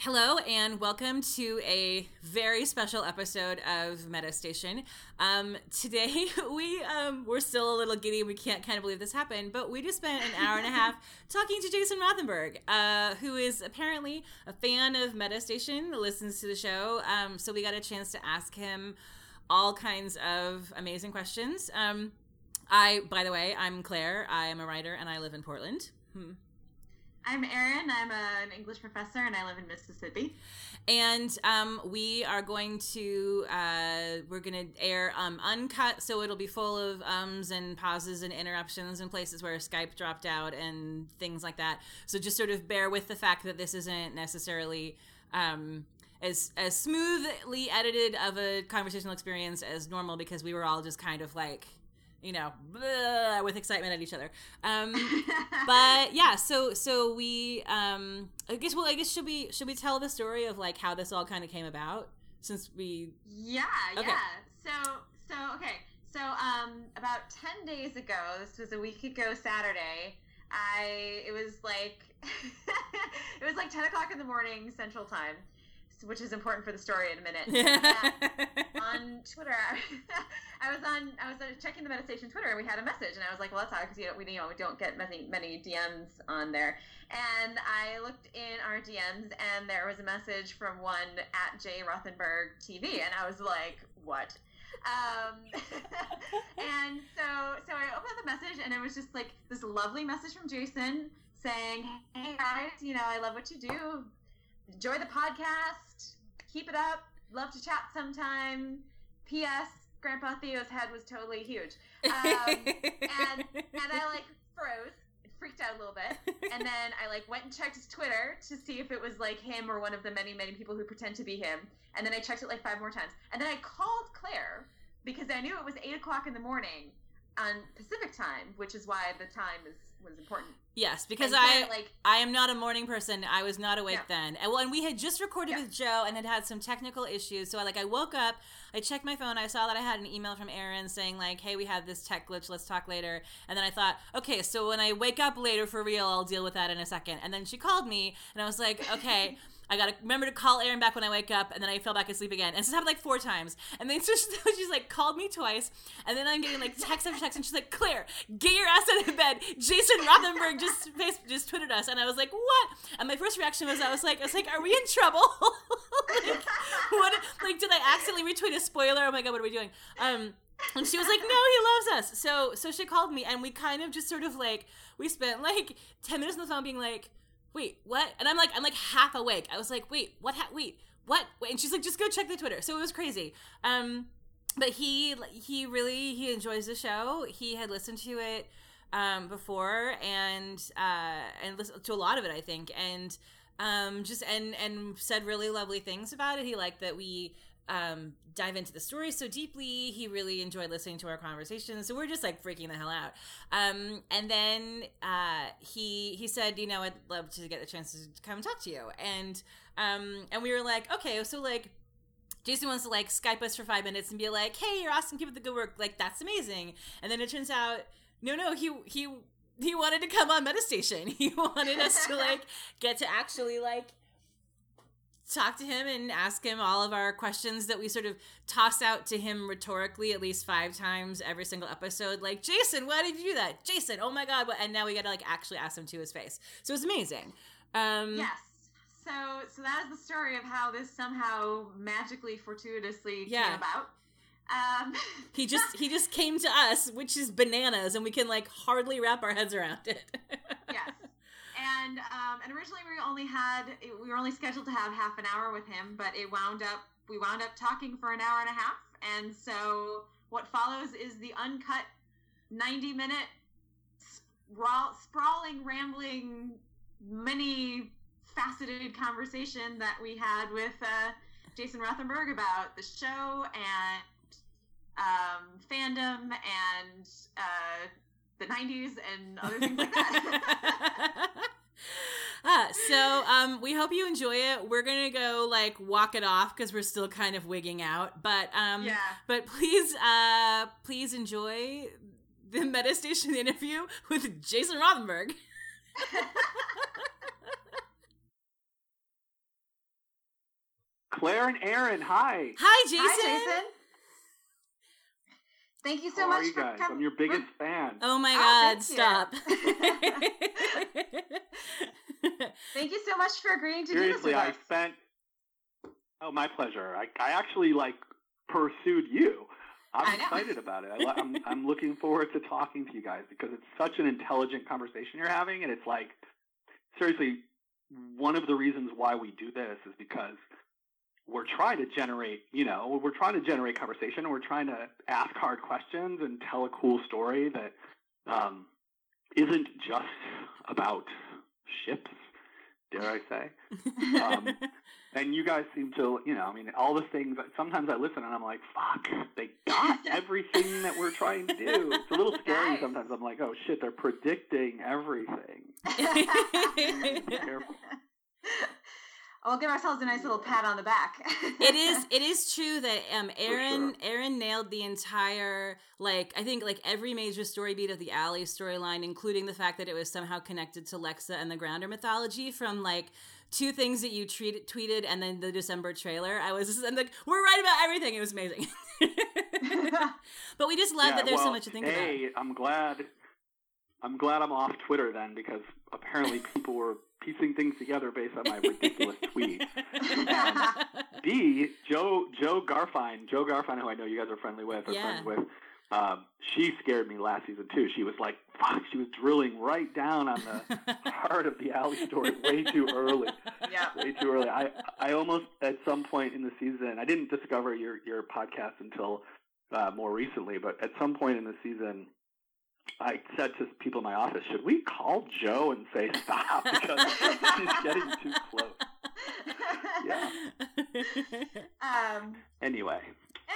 Hello and welcome to a very special episode of Meta Station. Um, today we um, we're still a little giddy. We can't kind of believe this happened, but we just spent an hour and a half talking to Jason Rothenberg, uh, who is apparently a fan of Meta Station, listens to the show. Um, so we got a chance to ask him all kinds of amazing questions. Um, I, by the way, I'm Claire. I am a writer and I live in Portland. Hmm. I'm Erin. I'm an English professor and I live in Mississippi. And um, we are going to uh, we're going to air um, uncut, so it'll be full of ums and pauses and interruptions and places where Skype dropped out and things like that. So just sort of bear with the fact that this isn't necessarily. Um, as as smoothly edited of a conversational experience as normal because we were all just kind of like you know, with excitement at each other. Um, but yeah, so so we, um, I guess, well, I guess should we should we tell the story of like how this all kind of came about since we? Yeah, okay. yeah. So so okay, so um, about ten days ago, this was a week ago Saturday. I it was like it was like ten o'clock in the morning Central Time which is important for the story in a minute. on Twitter, I was on, I was checking the Meta Station Twitter, and we had a message, and I was like, "Well, that's odd because you know, we you know we don't get many many DMs on there." And I looked in our DMs, and there was a message from one at J Rothenberg TV, and I was like, "What?" Um, and so so I opened the message, and it was just like this lovely message from Jason saying, "Hey guys, you know I love what you do enjoy the podcast. Keep it up. Love to chat sometime. P.S. Grandpa Theo's head was totally huge. Um, and and I like froze, freaked out a little bit, and then I like went and checked his Twitter to see if it was like him or one of the many many people who pretend to be him. And then I checked it like five more times, and then I called Claire because I knew it was eight o'clock in the morning on Pacific time, which is why the time is was important. Yes, because I like I am not a morning person. I was not awake yeah. then. And well, and we had just recorded yeah. with Joe and had had some technical issues. So I like I woke up, I checked my phone, I saw that I had an email from Erin saying like, "Hey, we had this tech glitch. Let's talk later." And then I thought, "Okay, so when I wake up later for real, I'll deal with that in a second. And then she called me, and I was like, "Okay." I gotta remember to call Erin back when I wake up, and then I fell back asleep again. And this happened like four times. And then she's, like called me twice, and then I'm getting like text after text, and she's like, "Claire, get your ass out of bed." Jason Rothenberg just just tweeted us, and I was like, "What?" And my first reaction was, I was like, "I was like, are we in trouble? like, what? Like, did I accidentally retweet a spoiler? Oh my god, what are we doing?" Um, and she was like, "No, he loves us." So so she called me, and we kind of just sort of like we spent like ten minutes on the phone, being like wait, what? And I'm like, I'm like half awake. I was like, wait, what? Ha- wait, what? Wait. And she's like, just go check the Twitter. So it was crazy. Um, but he he really he enjoys the show. He had listened to it um, before and uh, and listened to a lot of it, I think, and um, just and and said really lovely things about it. He liked that we um, dive into the story so deeply. He really enjoyed listening to our conversations. So we're just like freaking the hell out. Um, and then uh, he he said, you know, I'd love to get the chance to come talk to you. And um, and we were like, okay, so like. Jason wants to like Skype us for five minutes and be like, "Hey, you're asking people the good work. Like that's amazing." And then it turns out, no, no, he he he wanted to come on Metastation. He wanted us to like get to actually like talk to him and ask him all of our questions that we sort of toss out to him rhetorically at least five times every single episode. Like jason why did you do that? Jason oh my god what? and now we gotta like actually ask him to his face. So it's amazing. Um yes. So so that is the story of how this somehow magically fortuitously yeah. came about. Um, he just he just came to us, which is bananas, and we can like hardly wrap our heads around it. yes, and um, and originally we only had we were only scheduled to have half an hour with him, but it wound up we wound up talking for an hour and a half, and so what follows is the uncut ninety minute sprawl, sprawling, rambling, many faceted conversation that we had with uh, Jason Rothenberg about the show and um, fandom and uh, the 90s and other things like that. Uh, so um, we hope you enjoy it. We're gonna go like walk it off because we're still kind of wigging out. But um, yeah. But please, uh, please enjoy the Meta Station interview with Jason Rothenberg. Claire and Erin, hi. Hi, Jason. Hi, Jason. Thank you so How much are you for guys? coming. I'm your biggest fan. Oh my Oh, God! thank you. Stop. Thank you so much for agreeing to Seriously, do I this with us. spent. Oh, my pleasure. I, I actually like pursued you. I'm I know. excited about it. I, li- I'm I'm looking forward to talking to you guys because it's such an intelligent conversation you're having, and it's like seriously one of the reasons why we do this is because we're trying to generate, you know, we're trying to generate conversation, and we're trying to ask hard questions and tell a cool story that um, isn't just about ships. Dare I say? Um, and you guys seem to, you know, I mean, all the things. Sometimes I listen and I'm like, "Fuck, they got everything that we're trying to do." It's a little scary sometimes. I'm like, "Oh shit, they're predicting everything." Careful. We'll give ourselves a nice little pat on the back. it is it is true that um Erin Erin nailed the entire like I think like every major story beat of the ALIE storyline, including the fact that it was somehow connected to Lexa and the Grounder mythology from like two things that you treated, tweeted and then the December trailer. I was just I'm like, we're right about everything. It was amazing. but we just love Yeah, that there's so much to think about. hey, I'm glad. I'm glad I'm off Twitter then because apparently people were piecing things together based on my ridiculous tweets. B, Joe Jo Garfein, Jo Garfein, who I know you guys are friendly with, or Yeah. friends with. Um, she scared me last season too. She was like, "Fuck!" She was drilling right down on the heart of the ALIE story way too early. yeah. Way too early. I I almost at some point in the season, I didn't discover your your podcast until uh, more recently, but at some point in the season, I said to people in my office, "Should we call Joe and say stop because she's getting too close?" Yeah. Um. Anyway,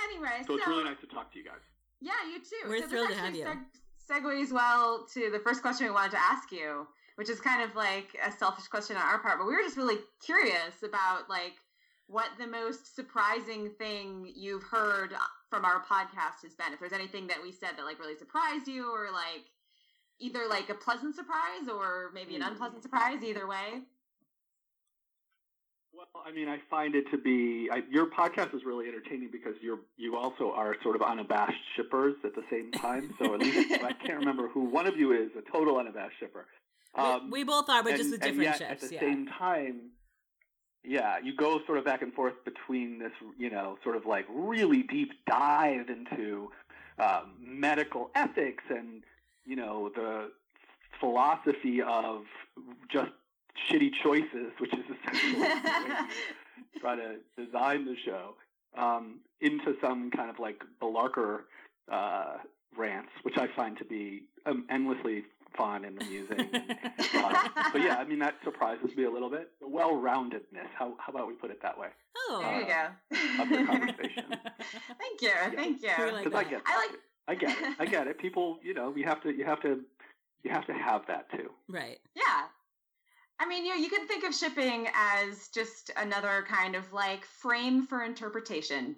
Anyway, so it's really nice to talk to you guys. Yeah, you too. We're so thrilled to have actually seg- segues well to the first question we wanted to ask you, which is kind of like a selfish question on our part, but we were just really curious about like what the most surprising thing you've heard from our podcast has been. If there's anything that we said that like really surprised you, or like either like a pleasant surprise or maybe an Hmm. unpleasant surprise. Either way. Well, I mean, I find it to be I, your podcast is really entertaining because you're you also are sort of unabashed shippers at the same time. So at least I can't remember who one of you is a total unabashed shipper. Um, we, we both are, but just and- with and different yet, ships. At the yeah. same time, yeah, you go sort of back and forth between this, you know, sort of like really deep dive into um, medical ethics and you know the philosophy of just shitty choices, which is essentially try to design the show, um, into some kind of like Bellarke uh, rants, which I find to be um, endlessly fun and amusing. And, uh, but yeah, I mean that surprises me a little bit. The well-roundedness. How how about we put it that way? Oh. There you go. of the conversation. thank you. Thank you. We like Because I that. get, I like- I get it. I get it. People, you know, you have to, you have to, you have to have that too. Right. Yeah. I mean, you know, you can think of shipping as just another kind of like frame for interpretation.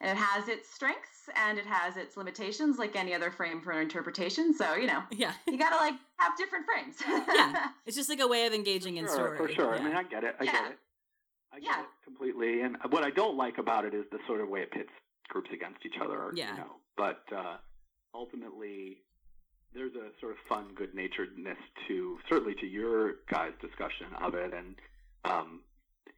And it has its strengths and it has its limitations like any other frame for an interpretation. So, you know, Yeah. you got to like have different frames. Yeah. It's just like a way of engaging in Sure, story. for sure. Yeah. I mean, I get it. I Yeah. get it. I get Yeah. it completely. And what I don't like about it is the sort of way it pits groups against each other. Yeah. You know, but uh, ultimately, there's a sort of fun, good-naturedness to certainly to your guys' discussion of it, and um,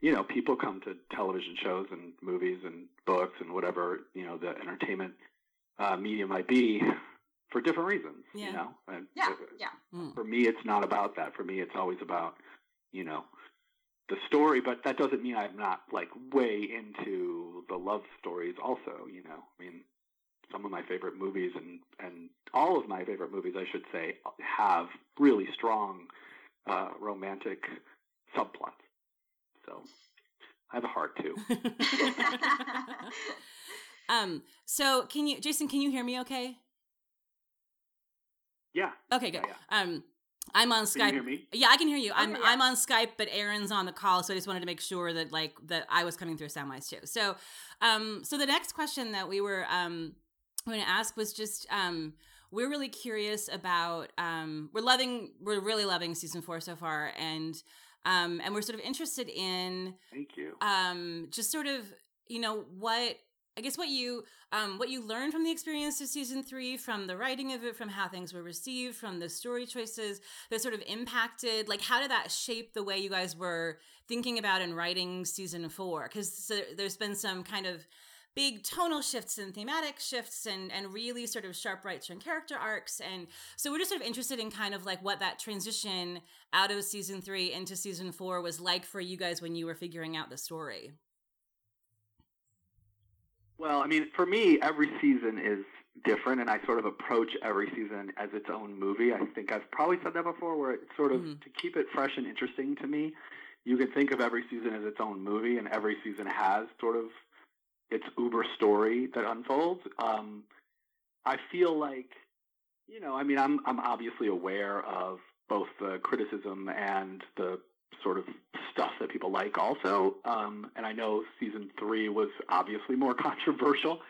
you know, people come to television shows and movies and books and whatever you know the entertainment uh, media might be for different reasons. Yeah. You know, and yeah, uh, yeah. Mm. for me it's not about that for me it's always about you know the story but that doesn't mean i'm not like way into the love stories also you know i mean some of my favorite movies and and all of my favorite movies i should say have really strong uh, romantic subplots so i have a heart too um. So, can you, Jason? Can you hear me? Okay. yeah Okay. Good. Yeah, Um. I'm on can Skype. you hear me Yeah, I can hear you. I'm Okay, yeah. I'm on Skype, but Erin's on the call, so I just wanted to make sure that like that I was coming through soundwise too. So, um, so the next question that we were um going to ask was just um we're really curious about um we're loving we're really loving season four so far, and Um, and we're sort of interested in. Thank you. Um, just sort of, you know, what I guess what you um, what you learned from the experience of season three, from the writing of it, from how things were received, from the story choices that sort of impacted, like how did that shape the way you guys were thinking about and writing season four? Because so there's been some kind of big tonal shifts and thematic shifts and and really sort of sharp right turn character arcs and so we're just sort of interested in kind of like what that transition out of season three into season four was like for you guys when you were figuring out the story well, I mean, for me, every season is different, and I sort of approach every season as its own movie. I think I've probably said that before, where it's sort of mm-hmm. to keep it fresh and interesting to me. You can think of every season as its own movie, and every season has sort of its uber story that unfolds. Um, I feel like, you know, I mean, I'm I'm obviously aware of both the criticism and the sort of stuff that people like also. Um, and I know season three was obviously more controversial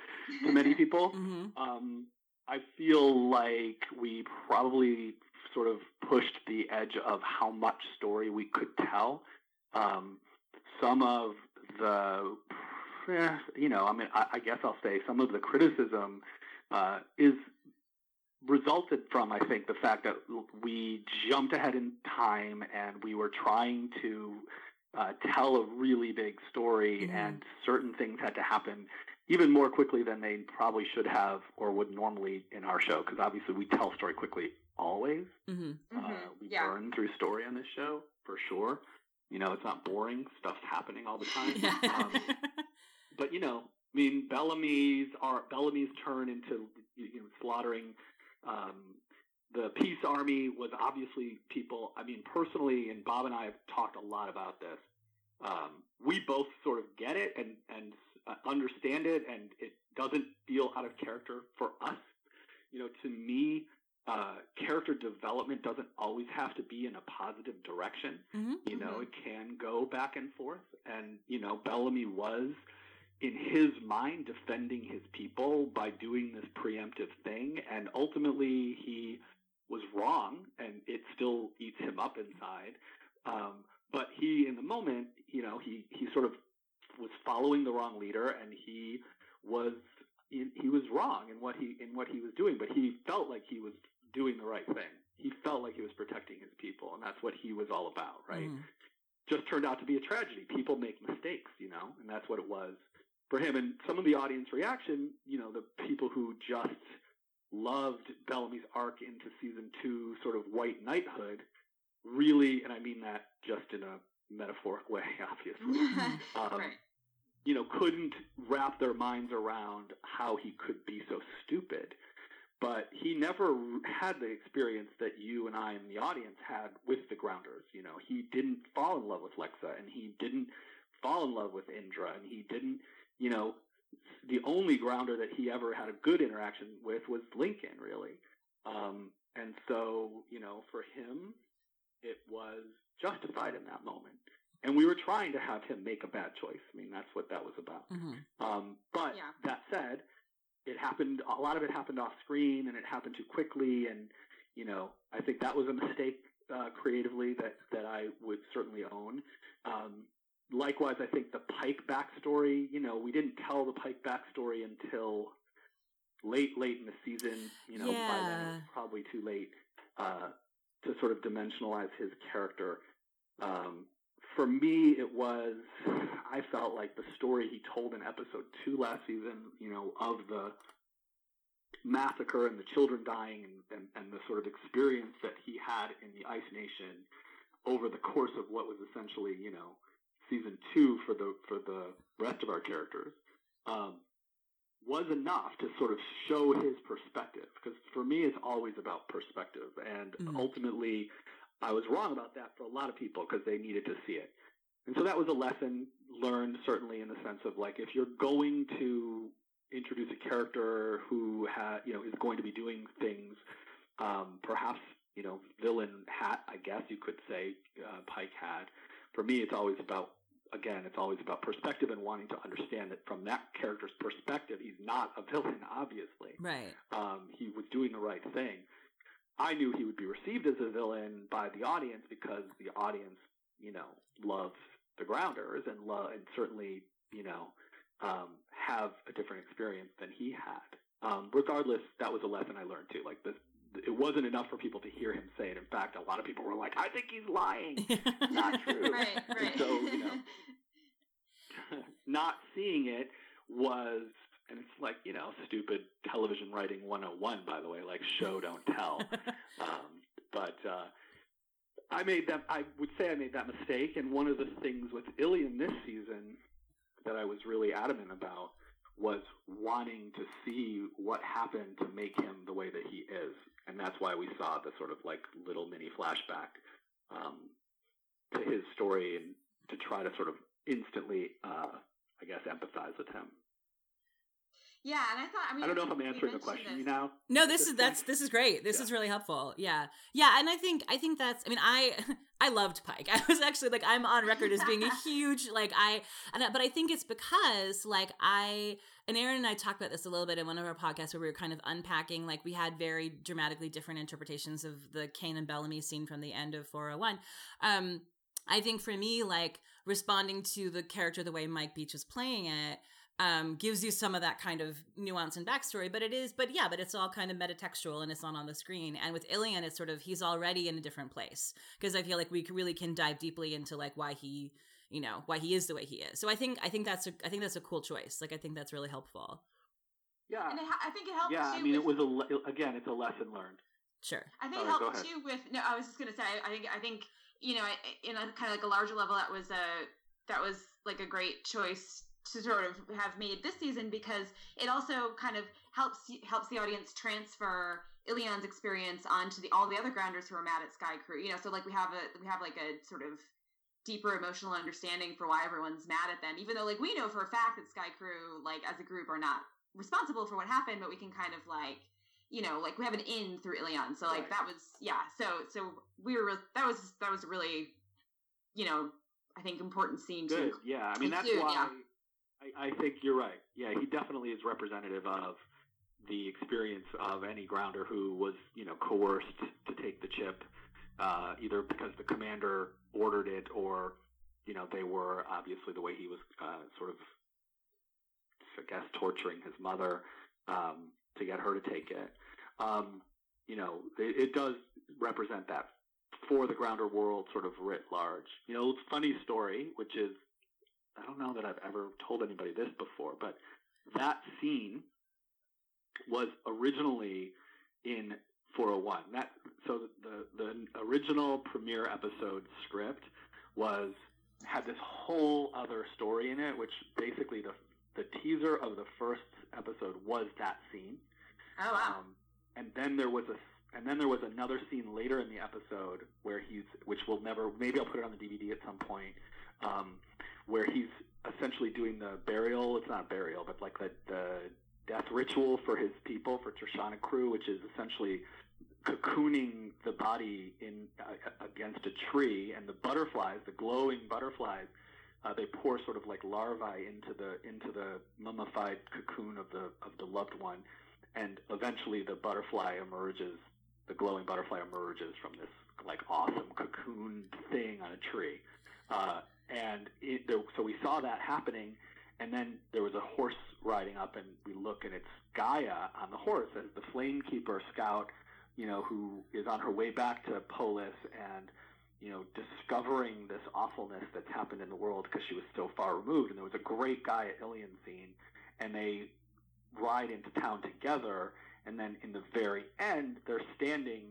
to many people. mm-hmm. um, I feel like we probably sort of pushed the edge of how much story we could tell. Um, some of the, eh, you know, I mean, I, I, guess I'll say some of the criticism uh, is resulted from, I think, the fact that we jumped ahead in time and we were trying to uh, tell a really big story, mm-hmm. and certain things had to happen even more quickly than they probably should have or would normally in our show. Because obviously, we tell story quickly always. Mm-hmm. Uh, mm-hmm. we yeah. burn through story on this show for sure. You know, it's not boring. Stuff's happening all the time. um, but you know, I mean, Bellamy's our Bellamy's turn into you know, slaughtering um, the peace army was obviously people. I mean, personally, and Bob and I have talked a lot about this. Um, we both sort of get it and and uh, understand it, and it doesn't feel out of character for us. You know, to me, uh, character development doesn't always have to be in a positive direction. Mm-hmm. You know, mm-hmm. it can go back and forth. And you know, Bellamy was in his mind defending his people by doing this preemptive thing and ultimately he was wrong and it still eats him up inside. Um, but he in the moment you know he he sort of was following the wrong leader and he was he was wrong in what he in what he was doing but he felt like he was doing the right thing. He felt like he was protecting his people and that's what he was all about right? Mm. just turned out to be a tragedy. People make mistakes you know and that's what it was for him. And some of the audience reaction, you know, the people who just loved Bellamy's arc into season two, sort of white knighthood, really, and I mean that just in a metaphoric way, obviously, um, right. you know, couldn't wrap their minds around how he could be so stupid. But he never had the experience that you and I in the audience had with the Grounders. You know, he didn't fall in love with Lexa, and he didn't fall in love with Indra, and he didn't you know, the only grounder that he ever had a good interaction with was Lincoln, really. Um, and so, you know, for him, it was justified in that moment. And we were trying to have him make a bad choice. I mean, that's what that was about. Mm-hmm. Um, but yeah. that said, it happened, a lot of it happened off screen and it happened too quickly. And, you know, I think that was a mistake uh, creatively that, that I would certainly own. Um, likewise, I think the Pike backstory, you know, we didn't tell the Pike backstory until late, late in the season. You know, yeah. by then it was probably too late uh, to sort of dimensionalize his character. Um, for me, it was, I felt like the story he told in episode two last season, you know, of the massacre and the children dying and, and, and the sort of experience that he had in the Ice Nation over the course of what was essentially, you know, season two for the for the rest of our characters um, was enough to sort of show his perspective. Because for me, it's always about perspective, and mm-hmm. ultimately, I was wrong about that for a lot of people because they needed to see it. And so that was a lesson learned, certainly in the sense of like if you're going to introduce a character who ha- you know is going to be doing things, um, perhaps you know villain hat, I guess you could say uh, Pike had. For me, it's always about again, it's always about perspective and wanting to understand that from that character's perspective, he's not a villain, obviously. Right. Um, he was doing the right thing. I knew he would be received as a villain by the audience because the audience you know, loves the Grounders and love and certainly, you know, um, have a different experience than he had. Um, regardless, that was a lesson I learned too. Like this, it wasn't enough for people to hear him say it. In fact, a lot of people were like, "I think he's lying." Not true. right, right. So you know, not seeing it was, and it's like you know, stupid television writing 101. By the way, like show don't tell. um, but uh, I made that. I would say I made that mistake. And one of the things with Ilian this season that I was really adamant about was wanting to see what happened to make him the way that he is, and that's why we saw the sort of like little mini flashback um, to his story and to try to sort of instantly, uh, I guess, empathize with him. Yeah, and I thought I mean I don't know if I'm answering the question this. you now. No, at this is point. that's this is great. This Yeah. is really helpful. Yeah, yeah, and I think I think that's. I mean, I I loved Pike. I was actually like I'm on record as being a huge like I and I, but I think it's because like I and Erin and I talked about this a little bit in one of our podcasts where we were kind of unpacking like we had very dramatically different interpretations of the Kane and Bellamy scene from the end of 401. Um, I think for me, like responding to the character the way Mike Beach was playing it, um, gives you some of that kind of nuance and backstory. But it is, but yeah, but it's all kind of metatextual and it's not on the screen. And with Ilian, it's sort of he's already in a different place because I feel like we really can dive deeply into like why he, you know, why he is the way he is. So I think I think that's a I think that's a cool choice. Like I think that's really helpful. Yeah, And it, ha- I think it helps yeah. too I mean, it was a le- again, it's a lesson learned. Sure. I think Sorry, it go helped too with no. I was just gonna say. I think I think you know in a kind of like a larger level that was a that was like a great choice to sort of have made this season because it also kind of helps helps the audience transfer Ilian's experience onto the all the other grounders who are mad at Skaikru. You know, so like we have a we have like a sort of deeper emotional understanding for why everyone's mad at them, even though like we know for a fact that Skaikru like as a group are not responsible for what happened, but we can kind of like you know, like we have an in through Ilian. So like Right. that was yeah. So so we were that was that was really you know I think important scene Good. too. Yeah. I mean, that's Dude, why yeah. I, I think you're right. Yeah, he definitely is representative of the experience of any grounder who was, you know, coerced to take the chip, uh, either because the commander ordered it or, you know, they were obviously the way he was uh, sort of, I guess, torturing his mother um, to get her to take it. Um, you know, it, it does represent that for the grounder world sort of writ large. You know, it's a funny story, which is I don't know that I've ever told anybody this before, but that scene was originally in 401. That so the the original premiere episode script was had this whole other story in it, which basically the the teaser of the first episode was that scene. Oh wow. Um, and then there was a and then there was another scene later in the episode where he's which will never maybe I'll put it on the DVD at some point um, where he's essentially doing the burial. It's not burial, but like the the death ritual for his people for Trishanakru, which is essentially cocooning the body in uh, against a tree, and the butterflies, the glowing butterflies, uh, they pour sort of like larvae into the into the mummified cocoon of the of the loved one, and eventually the butterfly emerges. The glowing butterfly emerges from this like awesome cocoon thing on a tree, uh, and it, there, so we saw that happening. And then there was a horse riding up, and we look, and it's Gaia on the horse as the Flamekeeper scout, you know, who is on her way back to Polis and, you know, discovering this awfulness that's happened in the world because she was so far removed. And there was a great Gaia Ilian scene, and they ride into town together, and then in the very end, they're standing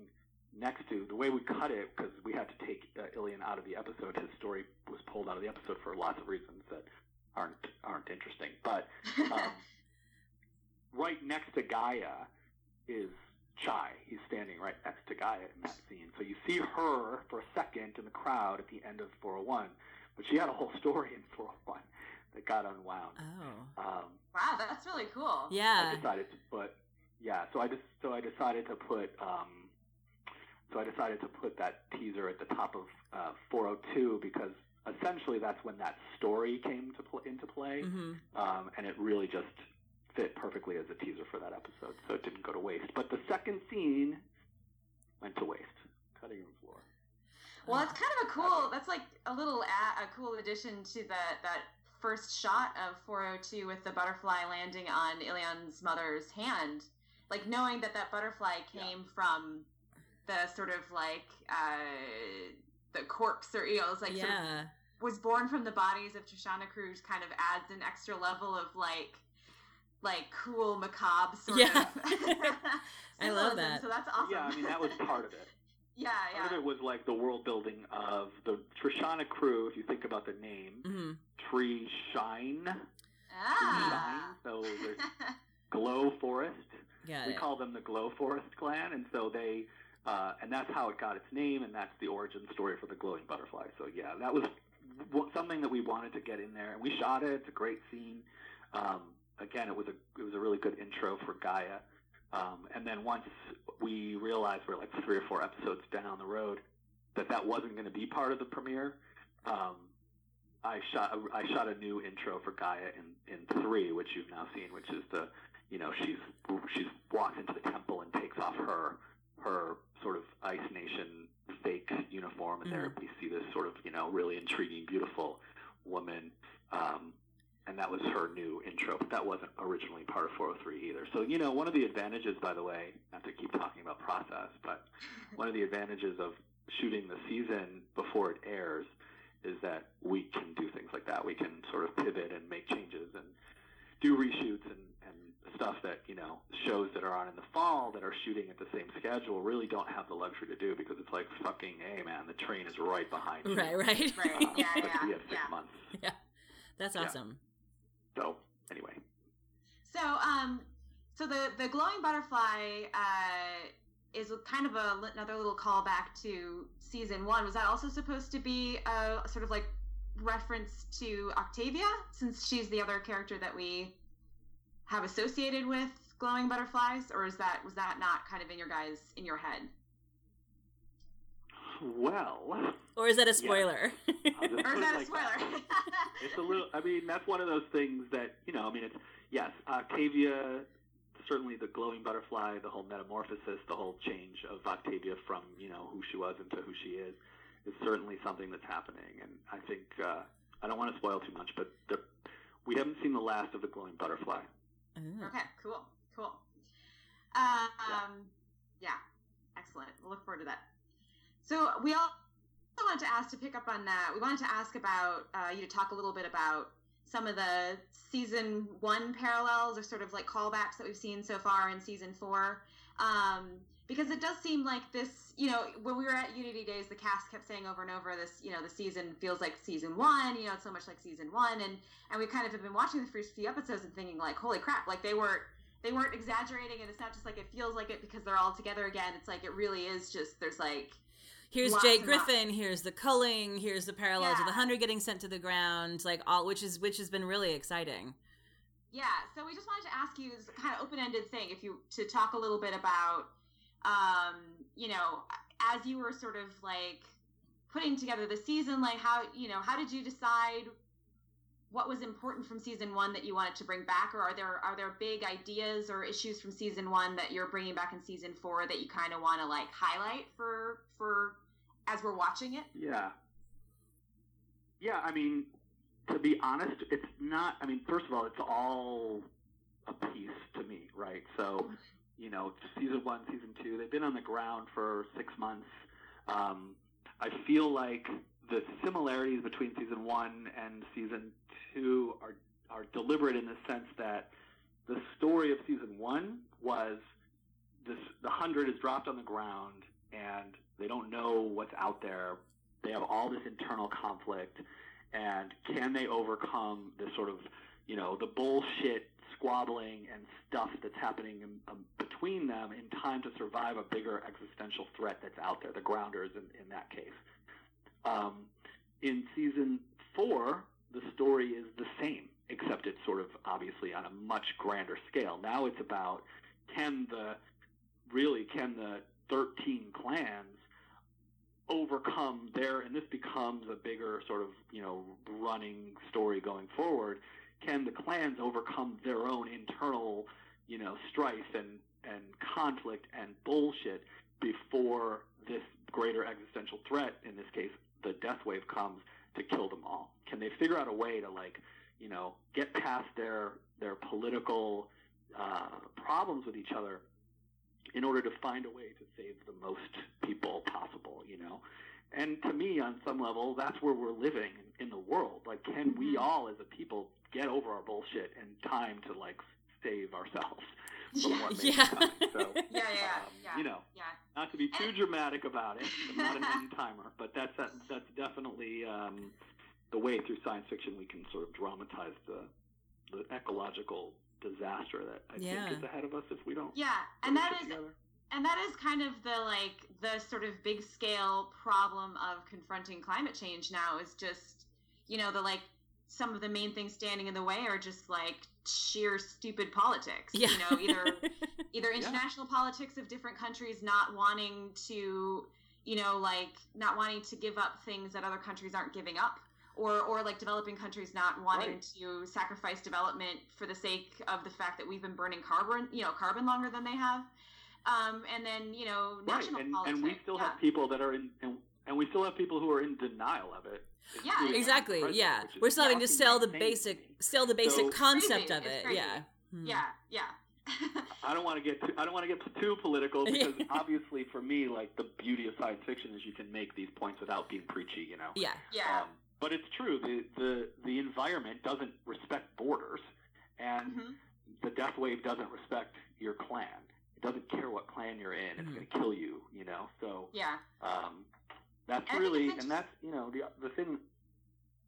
next to the way we cut it because we had to take uh, Ilian out of the episode. His story was pulled out of the episode for lots of reasons that aren't aren't interesting. But um, right next to Gaia is Chai. He's standing right next to Gaia in that scene. So you see her for a second in the crowd at the end of 401, but she had a whole story in 401 that got unwound. Oh. Um, wow, that's really cool. Yeah. I decided to put yeah. So I just so I decided to put um, so I decided to put that teaser at the top of uh, 402 because essentially that's when that story came to pl- into play, hmm um, and it really just fit perfectly as a teaser for that episode, so it didn't go to waste. But the second scene went to waste. Cutting room floor. Well, that's kind of a cool. That's like a little a, a cool addition to the that first shot of 402 with the butterfly landing on Ilian's mother's hand. Like knowing that that butterfly came yeah. from the sort of like uh, the corpse or you know, it's like yeah. Sort of was born from the bodies of Trishana Cruz kind of adds an extra level of like like cool macabre sort yeah. of I love that. So that's awesome. Yeah, I mean that was part of it. yeah, yeah. Part of it was like the world building of the Trishanakru, if you think about the name. Mm-hmm. Tree Shine. Ah. Shine. So there's Glow Forest. Got we it. call them the Glow Forest clan, and so they uh, and that's how it got its name, and that's the origin story for the glowing butterfly. So yeah, that was something that we wanted to get in there, and we shot it. It's a great scene. Um, again, it was a it was a really good intro for Gaia. Um, and then once we realized we're like three or four episodes down the road that that wasn't going to be part of the premiere, um, I shot I shot a new intro for Gaia in in three, which you've now seen, which is the you know she's she's walks into the temple and takes off her her sort of Ice Nation fake uniform, and mm-hmm. there we see this sort of you know really intriguing, beautiful woman. Um, and that was her new intro, but that wasn't originally part of 403 either. So, you know, one of the advantages, by the way, not to keep talking about process, but one of the advantages of shooting the season before it airs is that we can do things like that. We can sort of pivot and make changes and do reshoots and, and stuff that, you know, shows that are on in the fall that are shooting at the same schedule really don't have the luxury to do because it's like fucking, hey man, the train is right behind you. Right, right. right. Uh, yeah, yeah. We have six yeah. months. Yeah. That's awesome. Yeah. So anyway. So um so the the glowing butterfly uh is kind of a, another little callback to season one. Was that also supposed to be a sort of like reference to Octavia, since she's the other character that we have associated with glowing butterflies, or is that was that not kind of in your guys in your head? Well, or is that a spoiler? Yeah. or is that a spoiler? it's a little. I mean, that's one of those things that you know. I mean, it's yes, Octavia. Certainly, the glowing butterfly, the whole metamorphosis, the whole change of Octavia from you know who she was into who she is, is certainly something that's happening. And I think uh, I don't want to spoil too much, but the, we haven't seen the last of the glowing butterfly. Mm. Okay, cool, cool. Um, yeah. yeah, excellent. We'll look forward to that. So we all wanted to ask to pick up on that. We wanted to ask about uh, you to talk a little bit about some of the season one parallels or sort of like callbacks that we've seen so far in season four. Um, because it does seem like this, you know, when we were at Unity Days, the cast kept saying over and over this, you know, the season feels like season one, you know, it's so much like season one, and and we kind of have been watching the first few episodes and thinking like, holy crap, like they weren't they weren't exaggerating, and it's not just like it feels like it because they're all together again. It's like it really is just there's like here's Jake Griffin, here's the culling, here's the parallels yeah. of the hundred getting sent to the ground, like all which is which has been really exciting. Yeah, so we just wanted to ask you this kind of open ended thing, if you to talk a little bit about, um, you know, as you were sort of like putting together the season, like how you know how did you decide what was important from season one that you wanted to bring back, or are there are there big ideas or issues from season one that you're bringing back in season four that you kind of want to like highlight for for as we're watching it? Yeah, yeah. I mean, to be honest, it's not. I mean, first of all, it's all a piece to me, right? So, you know, season one, season two, they've been on the ground for six months. Um, I feel like the similarities between season one and season two are are deliberate in the sense that the story of season one was this the hundred is dropped on the ground and they don't know what's out there. They have all this internal conflict, and can they overcome this sort of you know the bullshit squabbling and stuff that's happening in, um, between them in time to survive a bigger existential threat that's out there, the grounders in, in that case. Um, in season four, the story is the same, except it's sort of obviously on a much grander scale. Now it's about can the really can the 13 clans overcome their and this becomes a bigger sort of you know running story going forward can the clans overcome their own internal you know strife and and conflict and bullshit before this greater existential threat, in this case, the death wave comes to kill them all? Can they figure out a way to like, you know, get past their their political uh, problems with each other in order to find a way to save the most people possible? You know, and to me, on some level, that's where we're living in, in the world. Like, can we Mhm. all, as a people, get over our bullshit and time to like save ourselves from Yeah. what may Yeah. be? So, Yeah, yeah, yeah, um, yeah. you know, Yeah. not to be too dramatic about it. I'm not an end timer, but that's that, that's definitely um, the way through science fiction we can sort of dramatize the the ecological disaster that I Yeah. think is ahead of us if we don't. Yeah, and our that shit is together. And that is kind of the like the sort of big scale problem of confronting climate change now is just you know the like some of the main things standing in the way are just like sheer stupid politics Yeah. you know either either international politics of different countries not wanting to you know like not wanting to give up things that other countries aren't giving up or or like developing countries not wanting Right. to sacrifice development for the sake of the fact that we've been burning carbon you know carbon longer than they have um, and then you know right, national and, politics and we still yeah. have people that are in, and, and we still have people who are in denial of it. Yeah, exactly. Yeah, we're still having to sell the basic, sell the basic So- concept Crazy. of it. Yeah. Hmm. yeah yeah I don't want to get too, I don't want to get too political because obviously for me like the beauty of science fiction is you can make these points without being preachy, you know. Yeah. yeah Um, but it's true. The, the the environment doesn't respect borders, and Mhm. the death wave doesn't respect your clan. It doesn't care what clan you're in. It's going to kill you. You know. So yeah um, that's I really, and that's you know the the thing.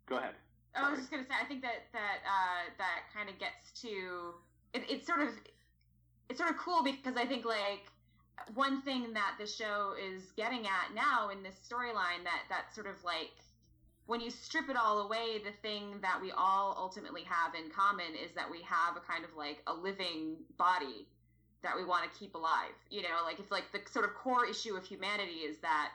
Go ahead. I was just gonna say, I think that that uh, that kind of gets to it, it's sort of it's sort of cool because I think like one thing that the show is getting at now in this storyline that that sort of like when you strip it all away, the thing that we all ultimately have in common is that we have a kind of like a living body that we want to keep alive. You know, like it's like the sort of core issue of humanity is that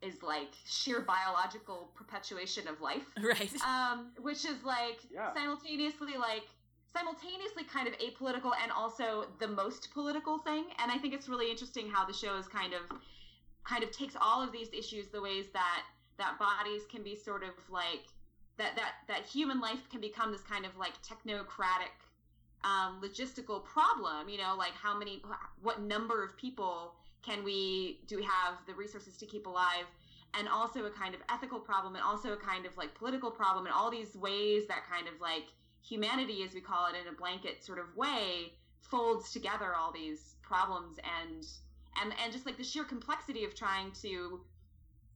is like sheer biological perpetuation of life Right. um, which is like Yeah. simultaneously like simultaneously kind of apolitical and also the most political thing. And I think it's really interesting how the show is kind of kind of takes all of these issues, the ways that that bodies can be sort of like that that that human life can become this kind of like technocratic um, logistical problem. You know, like how many, what number of people can we do we have the resources to keep alive? and also a kind of ethical problem and also a kind of like political problem and all these ways that kind of like humanity as we call it in a blanket sort of way folds together all these problems and and and just like the sheer complexity of trying to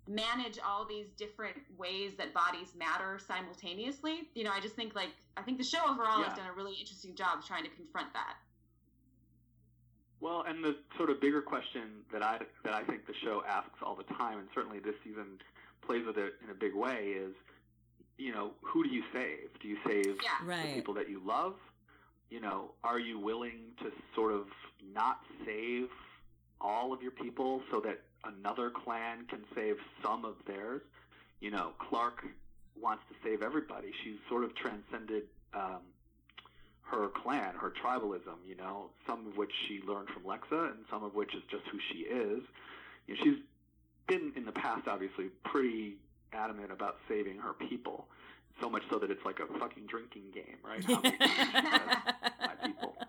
manage all these different ways that bodies matter simultaneously you know i just think like i think the show overall Yeah. has done a really interesting job trying to confront that Well, and the sort of bigger question that I that I think the show asks all the time, and certainly this season plays with it in a big way, is you know who do you save? Do you save Yeah. the Right. people that you love? You know, are you willing to sort of not save all of your people so that another clan can save some of theirs? You know, Clarke wants to save everybody. She's sort of transcended um, her clan, her tribalism. You know, some of which she learned from Lexa, and some of which is just who she is. You know, she's been in the past, obviously, pretty adamant about saving her people. So much so that it's like a fucking drinking game, right? How many times she says, my people.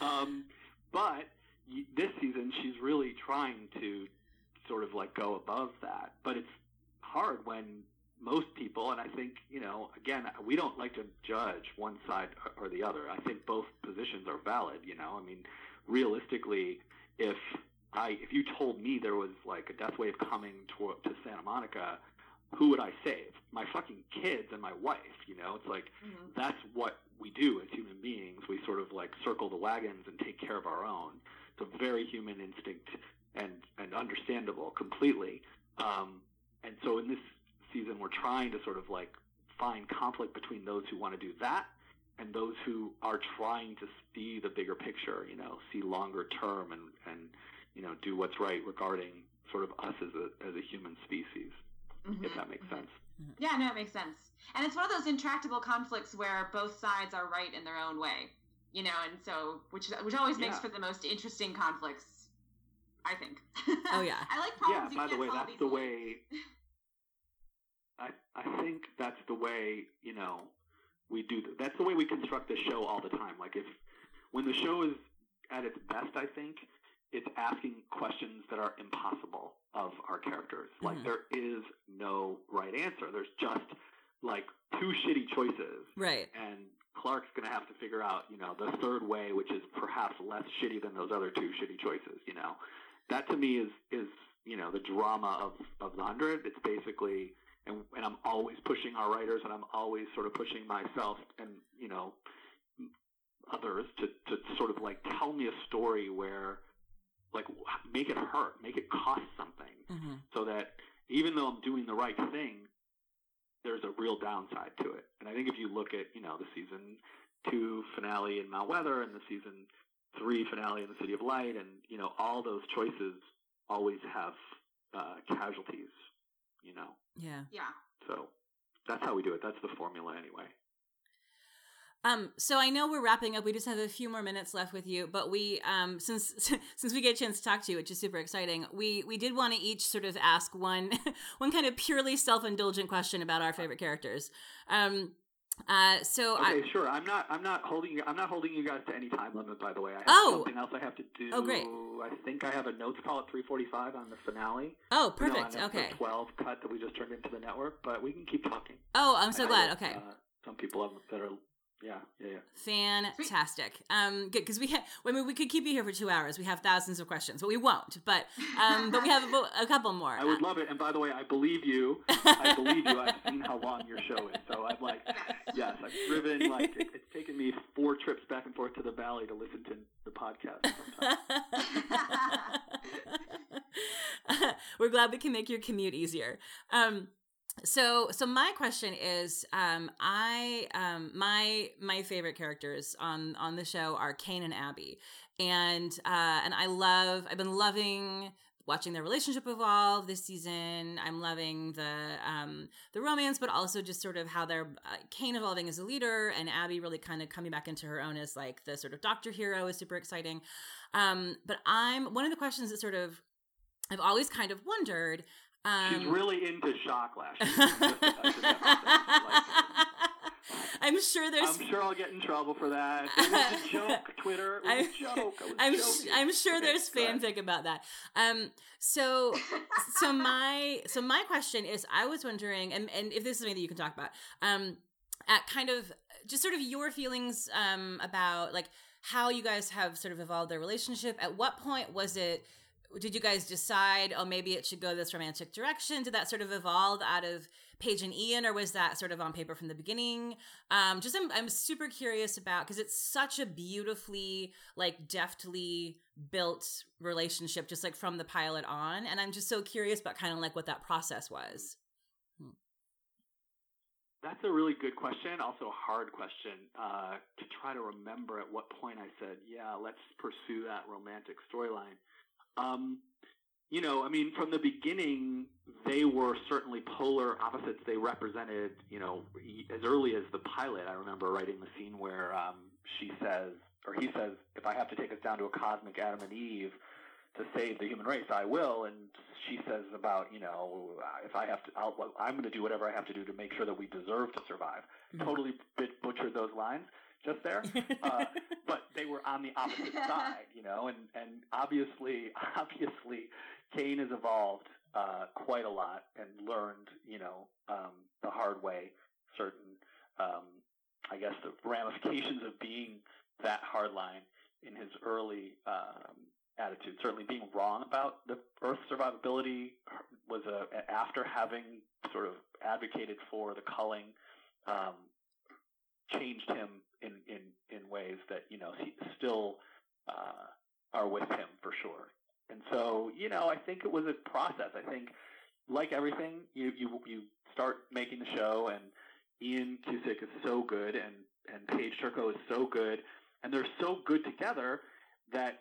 Um, but this season, she's really trying to sort of like go above that. But it's hard when most people, and I think you know, again, we don't like to judge one side or the other. I think both positions are valid. You know, I mean, realistically, if I if you told me there was like a death wave coming to, to Santa Monica, who would I save? My fucking kids and my wife. You know, it's like mm-hmm. that's what we do as human beings. We sort of like circle the wagons and take care of our own. It's a very human instinct and and understandable completely. Um, and so in this season, we're trying to sort of like find conflict between those who want to do that and those who are trying to see the bigger picture. You know, see longer term and and you know do what's right regarding sort of us as a as a human species. If Mhm, that makes mhm. sense. Yeah, no, it makes sense. And it's one of those intractable conflicts where both sides are right in their own way, you know, and so which which always makes Yeah. for the most interesting conflicts. I think. Oh yeah. I like yeah. problems. By the way, that's the way. I I think that's the way you know we do. th- That's the way we construct the show all the time. Like if when the show is at its best, I think it's asking questions that are impossible of our characters. Like Mhm. there is no right answer. There's just like two shitty choices, Right. and Clarke's going to have to figure out, you know, the third way, which is perhaps less shitty than those other two shitty choices. You know, that to me is is you know the drama of of the hundred. It's basically, and and I'm always pushing our writers, and I'm always sort of pushing myself, and you know, others to to sort of like tell me a story where, like, make it hurt, make it cost something hmm so that even though I'm doing the right thing, there's a real downside to it. And I think if you look at, you know, the season two finale in Mount Weather and the season three finale in the City of Light, and, you know, all those choices always have uh, casualties, you know. Yeah. Yeah. So that's how we do it. That's the formula anyway. Um, so I know we're wrapping up. We just have a few more minutes left with you, but we, um, since since we get a chance to talk to you, which is super exciting, we we did want to each sort of ask one one kind of purely self indulgent question about our favorite characters. Um, uh, so I, Okay, sure. I'm not. I'm not holding. you- I'm not holding you guys to any time limit. By the way, I have Oh. something else I have to do. Oh, great. I think I have a notes call at 3:45 on the finale. oh You know, perfect, on okay. 12 cut that we just turned into the network, but we can keep talking. Oh, I'm so I glad. that, Okay. Uh, some people have, that are, yeah, yeah, yeah. Fantastic. Um, good because we ha- I mean we could keep you here for two hours. We have thousands of questions, but we won't. But um, but we have a, a couple more. I would love it. And by the way, I believe you. I believe you. I've seen how long your show is, so I'm like, yes, I've driven. Like, it, it's taken me four trips back and forth to the valley to listen to the podcast. We're glad we can make your commute easier. Um, so so my question is um i um my my favorite characters on on the show are kane and abby. And uh and i love i've been loving watching their relationship evolve this season. I'm loving the um the romance but also just sort of how they're uh, kane evolving as a leader and abby really kind of coming back into her own as like the sort of doctor hero is super exciting. Um but i'm one of the questions that sort of i've always kind of wondered um, She's really into shock lashes. I just have to say, like, I'm sure there's. I'm sure I'll get in trouble for that. It was a joke, Twitter. It was I- a joke. I I'm sh- I'm sure Okay, there's fanfic about that. Um, so so my so my question is, I was wondering, and and if this is something that you can talk about, um, at kind of just sort of your feelings um about like how you guys have sort of evolved their relationship. At what point was it? Did you guys decide, oh, maybe it should go this romantic direction? Did that sort of evolve out of Paige and Ian, or was that sort of on paper from the beginning? Um, just I'm, I'm super curious about because it's such a beautifully like deftly built relationship, just like from the pilot on, and I'm just so curious about kind of like what that process was. That's a really good question. Also, a hard question uh, to try to remember at what point I said, "Yeah, let's pursue that romantic storyline." Um, you know, I mean, from the beginning, they were certainly polar opposites. They represented, you know, as early as the pilot. I remember writing the scene where um, she says, or he says, "If I have to take us down to a cosmic Adam and Eve to save the human race, I will." And she says about, you know, if I have to, I'll, I'm going to do whatever I have to do to make sure that we deserve to survive. Mhm. Totally bit- butchered those lines just there uh, but they were on the opposite side, you know, and, and obviously, obviously, Kane has evolved uh, quite a lot and learned, you know, um, the hard way certain, um, I guess, the ramifications of being that hard line in his early um, attitude. Certainly, being wrong about the Earth survivability was a, after having sort of advocated for the culling. Um, changed him in, in, in ways that, you know, still uh, are with him for sure. And so, you know, I think it was a process. I think, like everything, you, you, you start making the show, and Ian Cusick is so good, and, and Paige Turco is so good, and they're so good together that,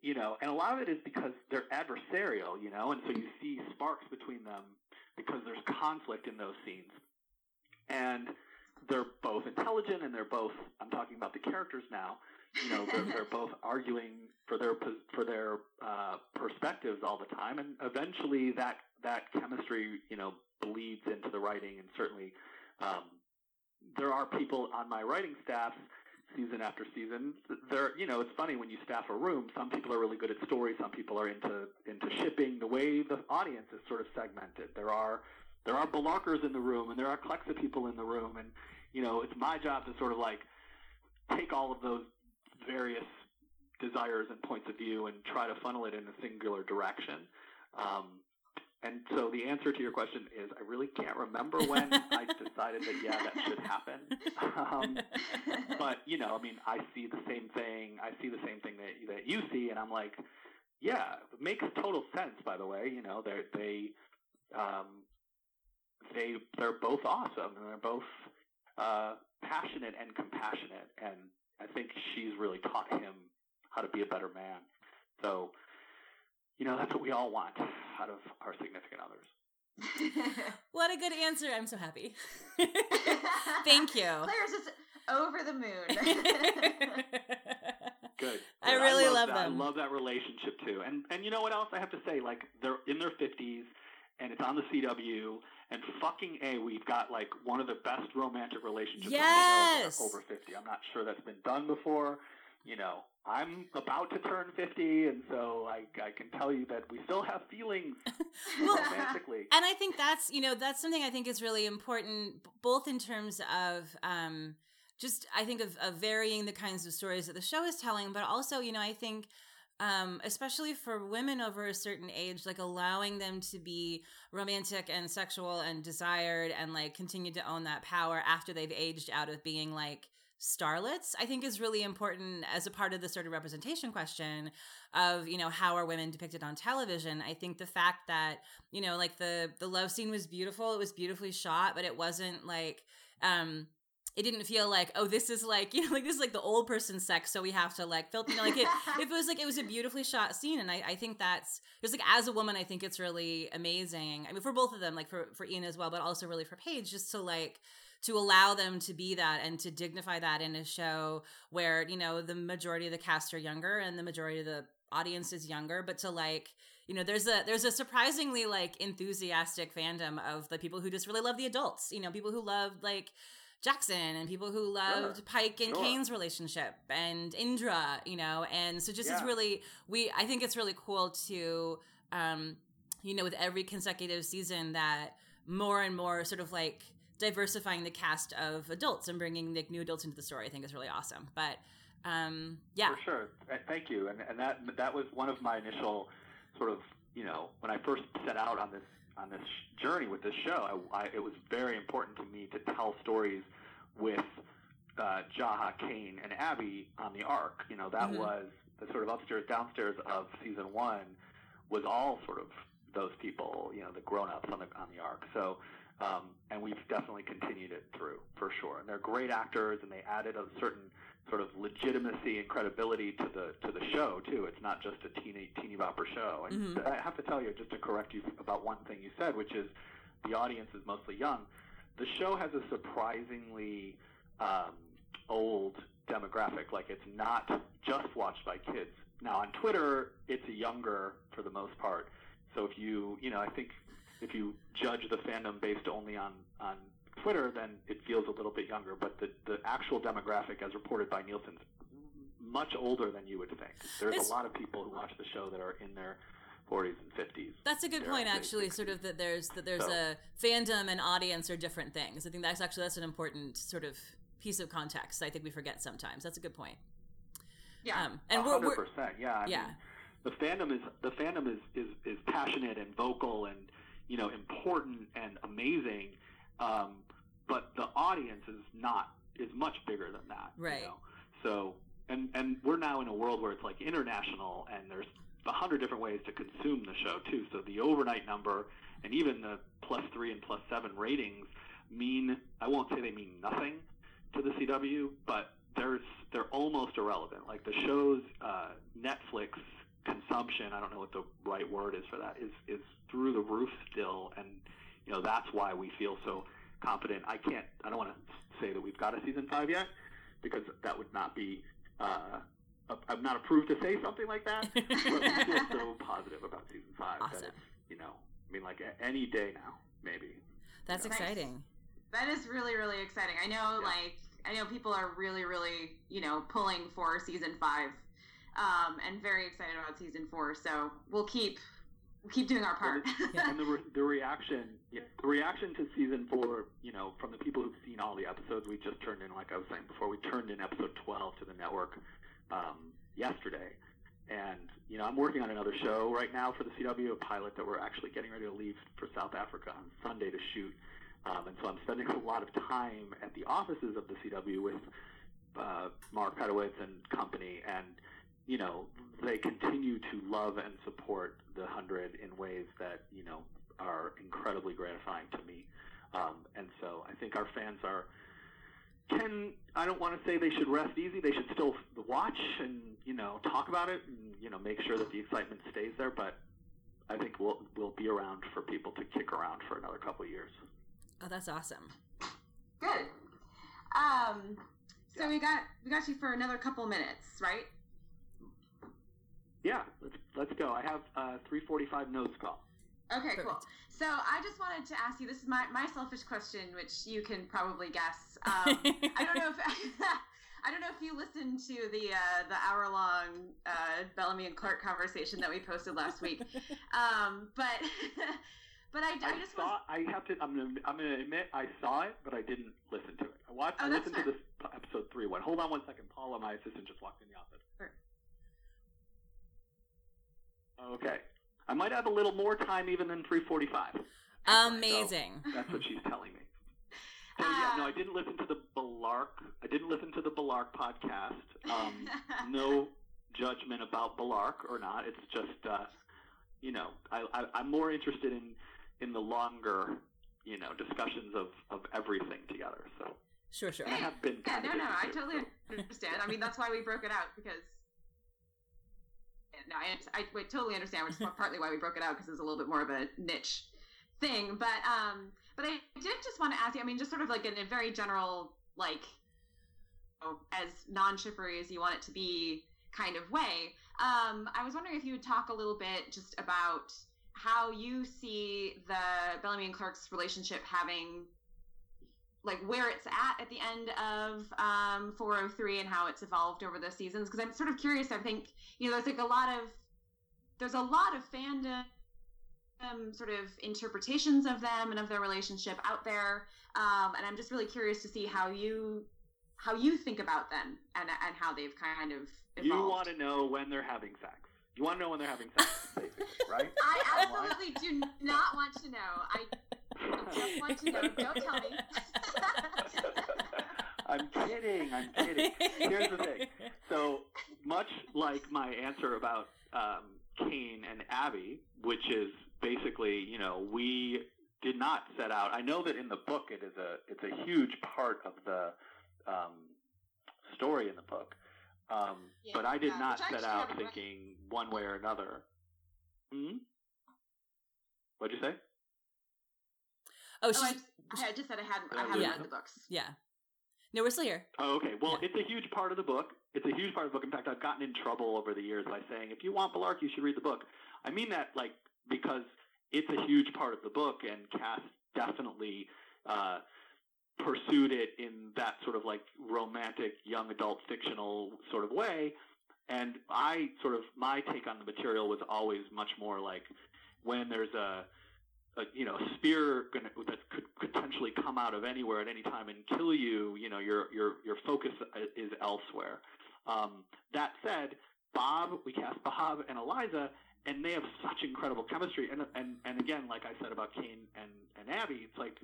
you know, and a lot of it is because they're adversarial, you know, and so you see sparks between them because there's conflict in those scenes. And they're both intelligent and they're both. I'm talking about the characters now. You know, they're, they're both arguing for their for their uh, perspectives all the time, and eventually that that chemistry, you know, bleeds into the writing, and certainly um, there are people on my writing staff season after season. There, you know, it's funny when you staff a room. Some people are really good at story. Some people are into into shipping. The way the audience is sort of segmented. There are there are blockers in the room, and there are Clexa people in the room, and you know, it's my job to sort of like take all of those various desires and points of view and try to funnel it in a singular direction. Um, and so the answer to your question is I really can't remember when I decided that, yeah, that should happen. Um, but, you know, I mean, I see the same thing. I see the same thing that, that you see. And I'm like, yeah, it makes total sense, by the way. You know, they're, they, um, they, they're both awesome and they're both, uh, passionate and compassionate. And I think she's really taught him how to be a better man. So, you know, that's what we all want out of our significant others. what a good answer. I'm so happy. Thank you. Claire's just over the moon. Good. I really I love, love that. them. I love that relationship too. And and you know what else I have to say? Like they're in their fifties and it's on the CW and fucking A, we've got like one of the best romantic relationships on the show Yes. over fifty. I'm not sure that's been done before. You know, I'm about to turn fifty and so I I can tell you that we still have feelings Well, romantically. and I think that's you know that's something I think is really important, both in terms of um, just I think of, of varying the kinds of stories that the show is telling, but also you know I think. Um, especially for women over a certain age, like allowing them to be romantic and sexual and desired and like continue to own that power after they've aged out of being like starlets, I think is really important as a part of the sort of representation question of, you know, how are women depicted on television. I think the fact that you know like the the love scene was beautiful it was beautifully shot but it wasn't like um it didn't feel like oh this is like you know like this is like the old person sex so we have to like filter you know like it, it was like it was a beautifully shot scene and I, I think that's just like as a woman I think it's really amazing. I mean for both of them like for for Ian as well but also really for Paige just to like to allow them to be that and to dignify that in a show where you know the majority of the cast are younger and the majority of the audience is younger but to like you know there's a there's a surprisingly like enthusiastic fandom of the people who just really love the adults you know people who love like Jackson and people who loved Sure. Pike and Sure. Kane's relationship and Indra, you know, and so just it's really we I think it's really cool to um you know with every consecutive season that more and more sort of like diversifying the cast of adults and bringing like new adults into the story I think is really awesome. But um yeah. For sure. Thank you. And and that that was one of my initial sort of you know when I first set out on this on this journey with this show, I, I, it was very important to me to tell stories with uh, Jaha, Kane, and Abby on the Ark. You know that Mhm. was the sort of upstairs downstairs of season one was all sort of those people. You know the grown ups on the on the Ark. So. Um, and we've definitely continued it through for sure. And they're great actors, and they added a certain sort of legitimacy and credibility to the to the show too. It's not just a teeny teeny bopper show. And Mhm. I have to tell you, just to correct you about one thing you said, which is the audience is mostly young. The show has a surprisingly um, old demographic. Like it's not just watched by kids. Now on Twitter, it's a younger for the most part. So if you you know, I think if you judge the fandom based only on on Twitter, then it feels a little bit younger. But the the actual demographic, as reported by Nielsen's much older than you would think. There's It's- a lot of people who watch the show that are in their 40s and 50s. That's a good point, actually. 60s. Sort of that there's that there's So- a fandom and audience are different things. I think that's actually that's an important sort of piece of context. I think we forget sometimes. That's a good point. yeah. Um, and A we're, hundred we're percent, yeah. I yeah. mean, the fandom is the fandom is, is, is passionate and vocal and you know important and amazing, um, but the audience is not is much bigger than that. you Right. know? So and and we're now in a world where it's like international and there's a hundred different ways to consume the show too. So the overnight number and even the plus three and plus seven ratings mean I won't say they mean nothing to the CW, but there's they're almost irrelevant. Like the show's uh, Netflix consumption, I don't know what the right word is for that, is is through the roof still, and you know that's why we feel so confident. I can't. I don't want to say that we've got a season five yet because that would not be. Uh, I'm not approved to say something like that, but we feel so positive about season five Awesome. that it's, you know, I mean, like any day now, maybe. That's Nice. exciting. That is really, really exciting. I know, Yeah. like, I know people are really, really, you know, pulling for season five, um, and very excited about season four. So we'll keep, we'll keep doing our part. Yeah. and the, re- the reaction, yeah, the reaction to season four, you know, from the people who've seen all the episodes, we just turned in, like I was saying before, we turned in episode 12 to the network um, yesterday. And, you know, I'm working on another show right now for the CW, a pilot that we're actually getting ready to leave for South Africa on Sunday to shoot. Um, and so I'm spending a lot of time at the offices of the CW with uh, Mark Pedowitz and company, and you know they continue to love and support the hundred in ways that you know are incredibly gratifying to me. Um, and so I think our fans are can I don't want to say they should rest easy. They should still watch and you know talk about it and you know make sure that the excitement stays there. But I think we'll we'll be around for people to kick around for another couple of years. Oh, that's awesome. Good. Um, so we got we got you for another couple minutes, right? Yeah, let's let's go. I have uh, 3:45 notes call. Okay, cool. So I just wanted to ask you. This is my my selfish question, which you can probably guess. Um, I don't know if I don't know if you listened to the uh, the hour long uh, Bellamy and Clarke conversation that we posted last week, um, but but I, I I just saw. was, I have to. I'm gonna. I'm gonna admit I saw it, but I didn't listen to it. I watched. Oh, I that's listened to this episode three one. Hold on one second. Paula, my assistant, just walked in the office. Sure. Okay. I might have a little more time even than 3:45. Amazing. That's what she's telling me. So yeah, no, I Uh, didn't listen to the Bellarke. I didn't listen to the Bellarke podcast. Um, no judgment about Bellarke or not. It's just, uh, you know, I, I, I'm more interested in in the longer, you know, discussions of, of everything together. So Sure, sure. and I have been. Yeah, kind no, of no, I totally so- understand. I mean, that's why we broke it out because. No, I, I wait, totally understand, which is partly why we broke it out because it's a little bit more of a niche thing. But um, but I did just want to ask you. I mean, just sort of like in a very general, like, you know, as non-shippery as you want it to be, kind of way. Um, I was wondering if you would talk a little bit just about how you see the Bellamy and Clarke's relationship having like where it's at at the end of um, 403 and how it's evolved over the seasons because i'm sort of curious i think you know there's like a lot of there's a lot of fandom um, sort of interpretations of them and of their relationship out there um, and i'm just really curious to see how you how you think about them and and how they've kind of evolved You want to know when they're having sex. You want to know when they're having sex, right? i absolutely do not want to know i just want to know don't tell me I'm kidding. I'm kidding. Here's the thing. So much like my answer about um, Kane and Abby, which is basically, you know, we did not set out. I know that in the book it is a it's a huge part of the um, story in the book, um, Yeah, but I did yeah, not set out read. thinking one way or another. Hmm. What'd you say? Oh, oh, she, I, I just said i hadn't i Yeah. haven't Yeah. read the books yeah. No, we're still here. Oh, okay. Well, Yeah. it's a huge part of the book. It's a huge part of the book. In fact, I've gotten in trouble over the years by saying, if you want Bellarke, you should read the book. I mean that, like, because it's a huge part of the book, and Kass definitely uh, pursued it in that sort of like romantic, young adult, fictional sort of way. And I sort of my take on the material was always much more like when there's a a, you know, spear gonna, that could potentially come out of anywhere at any time and kill you, you know, your your your focus is elsewhere. Um, that said, Bob, we cast Bob and Eliza, and they have such incredible chemistry. And and and again, like I said about Kane and and Abby, it's like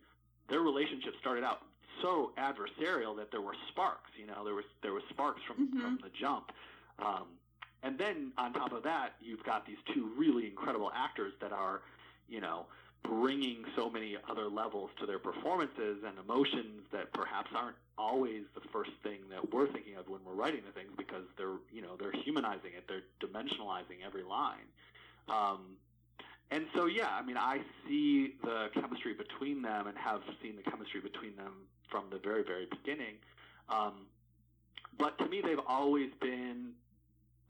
their relationship started out so adversarial that there were sparks. You know, there was there was sparks from Mhm. from the jump. Um, and then on top of that, you've got these two really incredible actors that are, you know, bringing so many other levels to their performances and emotions that perhaps aren't always the first thing that we're thinking of when we're writing the things because they're you know they're humanizing it they're dimensionalizing every line um, and so yeah i mean i see the chemistry between them and have seen the chemistry between them from the very, very beginning. Um, but to me, they've always been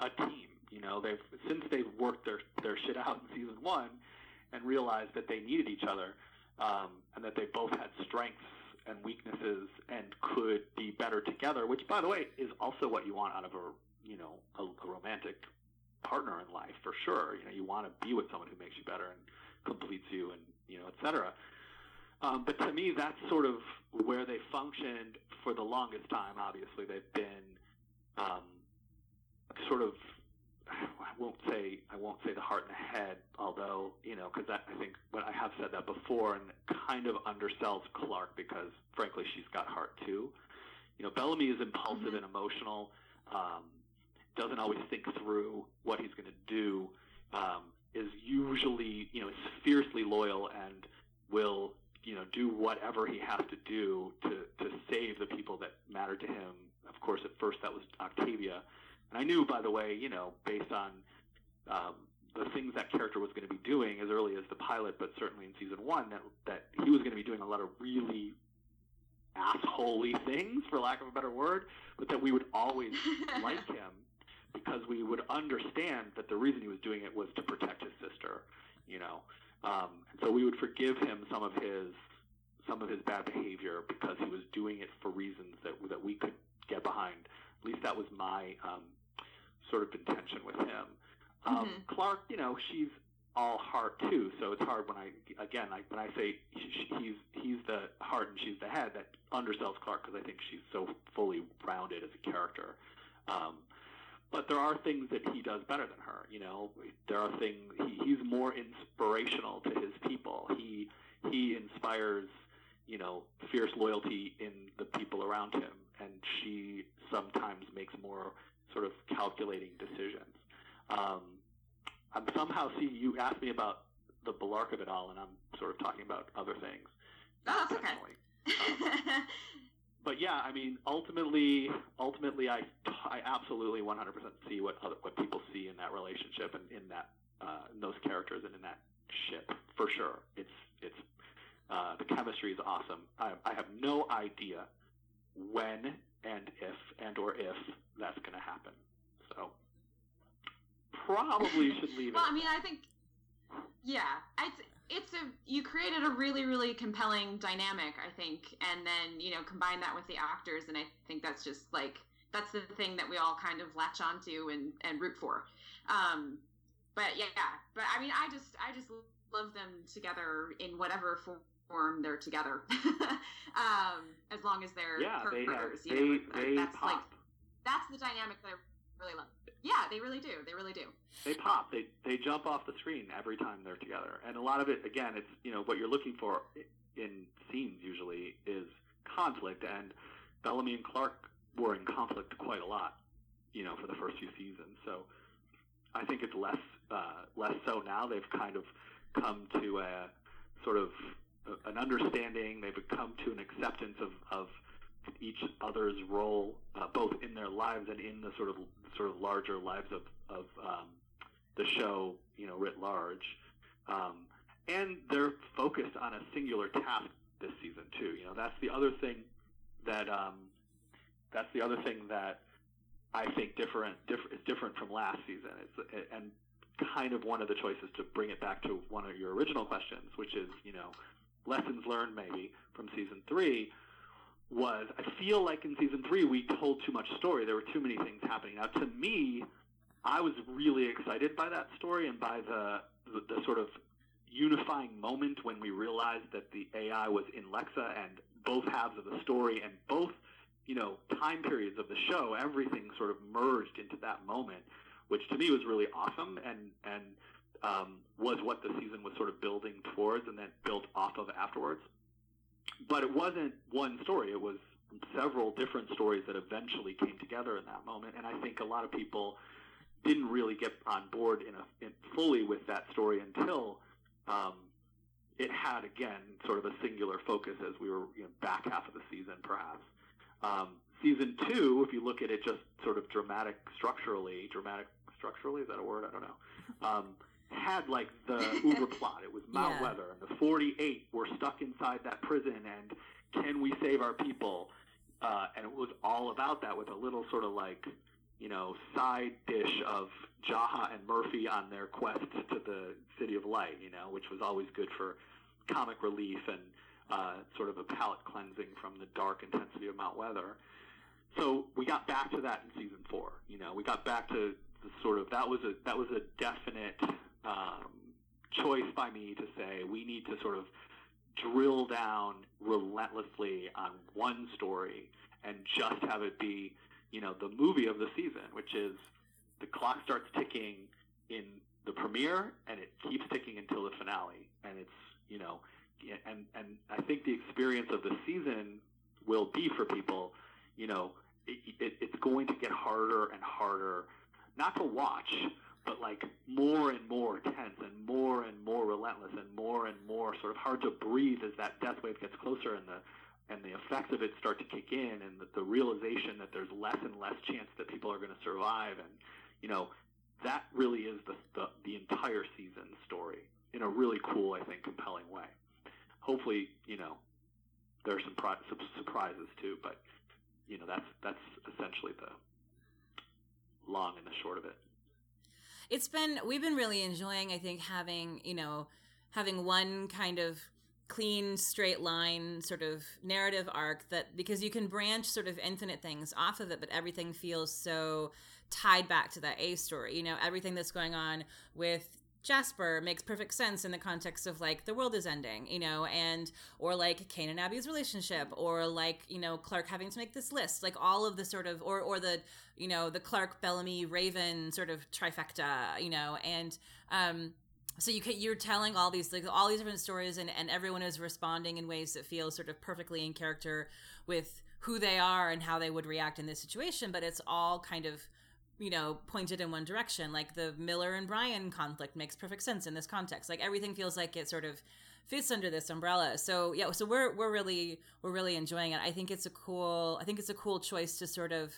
a team. You know, they've since they've worked their their shit out in season one and realized that they needed each other um, and that they both had strengths and weaknesses and could be better together. Which, by the way, is also what you want out of a you know a, a romantic partner in life for sure. You know, you want to be with someone who makes you better and completes you, and you know, etc. Um, but to me, that's sort of where they functioned for the longest time. Obviously, they've been um, sort of. I won't say I won't say the heart and the head, although you know, because I think but I have said that before, and kind of undersells Clarke because frankly she's got heart too. You know, Bellamy is impulsive mm-hmm. and emotional. Um, doesn't always think through what he's going to do. Um, is usually you know is fiercely loyal and will you know do whatever he has to do to to save the people that matter to him. Of course, at first that was Octavia, and I knew by the way you know based on um, the things that character was going to be doing as early as the pilot, but certainly in season one that that he was going to be doing a lot of really assholey things, for lack of a better word, but that we would always like him because we would understand that the reason he was doing it was to protect his sister, you know. Um, and so we would forgive him some of his some of his bad behavior because he was doing it for reasons that that we could get behind. At least that was my um, sort of intention with him. Um, mm-hmm. Clarke, you know, she's all heart too, so it's hard when I again I, when I say he's he's the heart and she's the head that undersells Clarke because I think she's so fully rounded as a character. Um, but there are things that he does better than her. You know, there are things he, he's more inspirational to his people. He he inspires you know fierce loyalty in the people around him, and she sometimes makes more sort of calculating decisions. Um, I'm somehow see you asked me about the Bellarke of it all, and I'm sort of talking about other things. Oh, that's okay. Um, but yeah, I mean, ultimately, ultimately, I, I absolutely 100% see what other, what people see in that relationship and in that uh, in those characters and in that ship for sure. It's it's uh, the chemistry is awesome. I, I have no idea when and if and or if that's going to happen. So probably should leave well, it. Well, I mean, I think yeah, it's it's a you created a really really compelling dynamic i think and then you know combine that with the actors and i think that's just like that's the thing that we all kind of latch onto and and root for um but yeah but i mean i just i just love them together in whatever form they're together um as long as they're yeah, they, have, you know, they, they that's pop. like that's the dynamic that i really love yeah, they really do. They really do. They pop. They they jump off the screen every time they're together, and a lot of it, again, it's you know what you're looking for in scenes usually is conflict, and Bellamy and clarke were in conflict quite a lot, you know, for the first few seasons. So I think it's less uh, less so now. They've kind of come to a sort of an understanding. They've come to an acceptance of of each other's role, uh, both in their lives and in the sort of sort of larger lives of of um, the show, you know, writ large. Um, and they're focused on a singular task this season too. You know, that's the other thing that um, that's the other thing that I think different, different is different from last season. It's and kind of one of the choices to bring it back to one of your original questions, which is you know lessons learned maybe from season three was I feel like in season three we told too much story. There were too many things happening. Now, to me, I was really excited by that story and by the the, the sort of unifying moment when we realized that the AI was in Lexa and both halves of the story and both you know time periods of the show. Everything sort of merged into that moment, which to me was really awesome and and um, was what the season was sort of building towards and then built off of afterwards but it wasn't one story. It was several different stories that eventually came together in that moment. And I think a lot of people didn't really get on board in a in fully with that story until um, it had again sort of a singular focus as we were you know, back half of the season, perhaps. Um, season two, if you look at it just sort of dramatic structurally, dramatic structurally is that a word? I don't know. Um, had like the Uber plot. It was Mount yeah. Weather, and the 48 were stuck inside that prison, and can we save our people? Uh, and it was all about that with a little sort of like, you know, side dish of Jaha and Murphy on their quest to the City of Light, you know, which was always good for comic relief and uh, sort of a palate cleansing from the dark intensity of Mount Weather. So we got back to that in season four. You know, we got back to the sort of that was a that was a definite um, choice by me to say we need to sort of drill down relentlessly on one story and just have it be, you know, the movie of the season, which is the clock starts ticking in the premiere and it keeps ticking until the finale. And it's, you know, and, and I think the experience of the season will be for people, you know, it, it, it's going to get harder and harder, not to watch, but like more and more tense and more and more relentless and more and more sort of hard to breathe as that death wave gets closer and the and the effects of it start to kick in and the, the realization that there's less and less chance that people are going to survive and you know that really is the, the the entire season story in a really cool I think compelling way. Hopefully you know there are some, pri- some surprises too but you know that's that's essentially the long and the short of it it's been we've been really enjoying i think having you know having one kind of clean straight line sort of narrative arc that because you can branch sort of infinite things off of it but everything feels so tied back to that a story you know everything that's going on with Jasper makes perfect sense in the context of like the world is ending, you know, and or like Kane and Abby's relationship, or like you know Clarke having to make this list, like all of the sort of or or the you know the Clarke Bellamy Raven sort of trifecta, you know, and um, so you can, you're telling all these like all these different stories, and and everyone is responding in ways that feel sort of perfectly in character with who they are and how they would react in this situation, but it's all kind of you know, pointed in one direction. Like the Miller and Bryan conflict makes perfect sense in this context. Like everything feels like it sort of fits under this umbrella. So yeah, so we're we're really we're really enjoying it. I think it's a cool I think it's a cool choice to sort of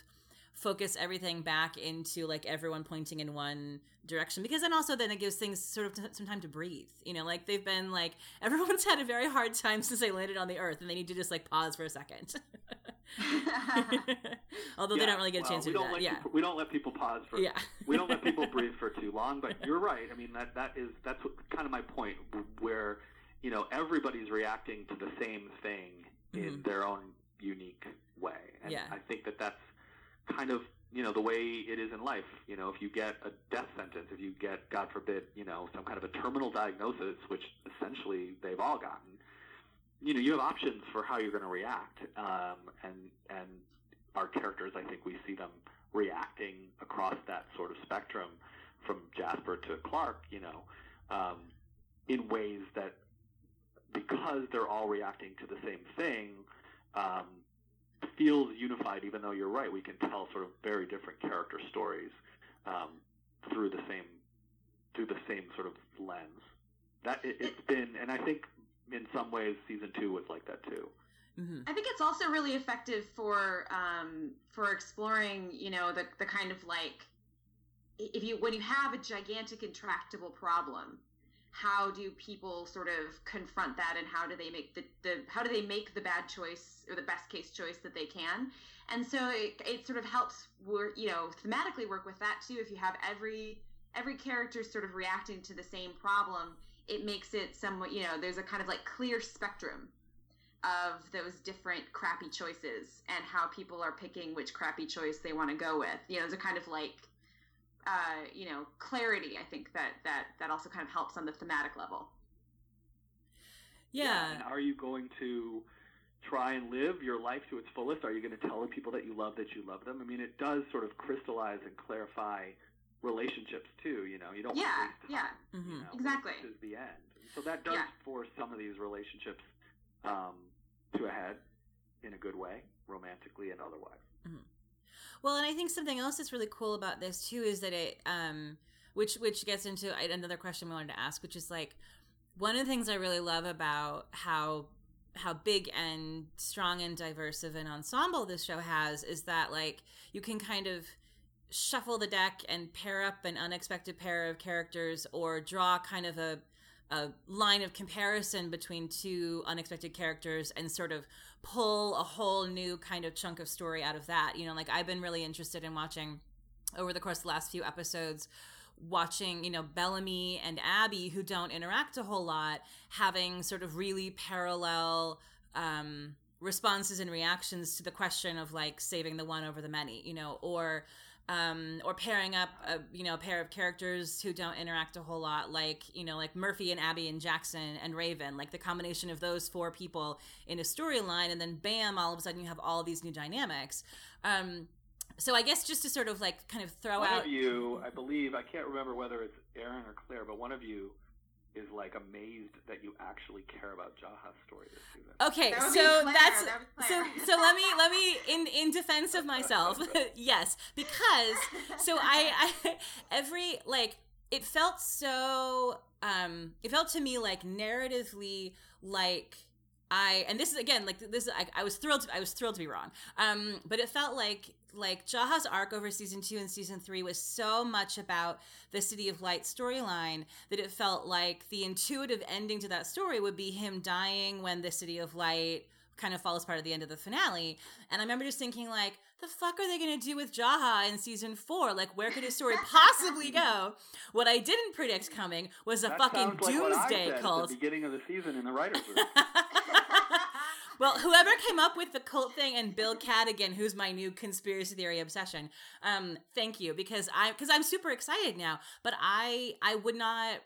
focus everything back into like everyone pointing in one direction because then also then it gives things sort of some time to breathe you know like they've been like everyone's had a very hard time since they landed on the earth and they need to just like pause for a second. Although yeah, they don't really get a well, chance to do that yeah. people, we don't let people pause for yeah. we don't let people breathe for too long but you're right. I mean that that is that's what, kind of my point where you know everybody's reacting to the same thing in mm-hmm. their own unique way and yeah. i think that that's kind of you know the way it is in life. You know, if you get a death sentence, if you get, God forbid, you know, some kind of a terminal diagnosis, which essentially they've all gotten, you know, you have options for how you're going to react. Um, and and our characters, I think we see them reacting across that sort of spectrum, from Jasper to clarke You know, um, in ways that because they're all reacting to the same thing. Um, feels unified, even though you're right. We can tell sort of very different character stories um, through the same through the same sort of lens. That it, has been, and I think in some ways, season two was like that too. Mm-hmm. I think it's also really effective for um, for exploring, you know, the the kind of like if you when you have a gigantic intractable problem how do people sort of confront that and how do they make the, the how do they make the bad choice or the best case choice that they can? And so it, it sort of helps work you know thematically work with that too. If you have every every character sort of reacting to the same problem it makes it somewhat you know there's a kind of like clear spectrum of those different crappy choices and how people are picking which crappy choice they want to go with. You know there's a kind of like uh, you know clarity i think that that that also kind of helps on the thematic level. Yeah, yeah and are you going to try and live your life to its fullest? Are you going to tell the people that you love that you love them? I mean it does sort of crystallize and clarify relationships too you know? You don't yeah yeah. mm-hmm. you know, exactly. this is the end. So that does yeah. force some of these relationships um, to a head in a good way romantically and otherwise. Mm-hmm. Well, and I think something else that's really cool about this too is that it, um, which which gets into another question we wanted to ask, which is like one of the things I really love about how how big and strong and diverse of an ensemble this show has is that like you can kind of shuffle the deck and pair up an unexpected pair of characters or draw kind of a a line of comparison between two unexpected characters and sort of pull a whole new kind of chunk of story out of that. You know, like I've been really interested in watching over the course of the last few episodes watching, you know, Bellamy and Abby who don't interact a whole lot having sort of really parallel um responses and reactions to the question of like saving the one over the many, you know, or um, or pairing up a you know a pair of characters who don't interact a whole lot, like you know like Murphy and Abby and Jackson and Raven, like the combination of those four people in a storyline, and then bam, all of a sudden you have all these new dynamics. Um, so I guess just to sort of like kind of throw one out one of you, I believe, I can't remember whether it's Erin or Claire, but one of you is like amazed that you actually care about Jaha's story this season. Okay, That so that's that so so let me let me in in defense of myself. yes, because so I, I every like it felt so um it felt to me like narratively like I and this is again like this I, I was thrilled to, I was thrilled to be wrong. Um but it felt like like Jaha's arc over season 2 and season 3 was so much about the City of Light storyline that it felt like the intuitive ending to that story would be him dying when the City of Light kind of falls apart at the end of the finale. And I remember just thinking like the fuck are they going to do with Jaha in season 4? Like where could his story possibly go? What I didn't predict coming was a That fucking sounds like what I doomsday said cult. At the beginning of the season in the writers' room. Well, whoever came up with the cult thing and Bill Cadogan, who's my new conspiracy theory obsession, um, thank you because I because I'm super excited now. But I I would not.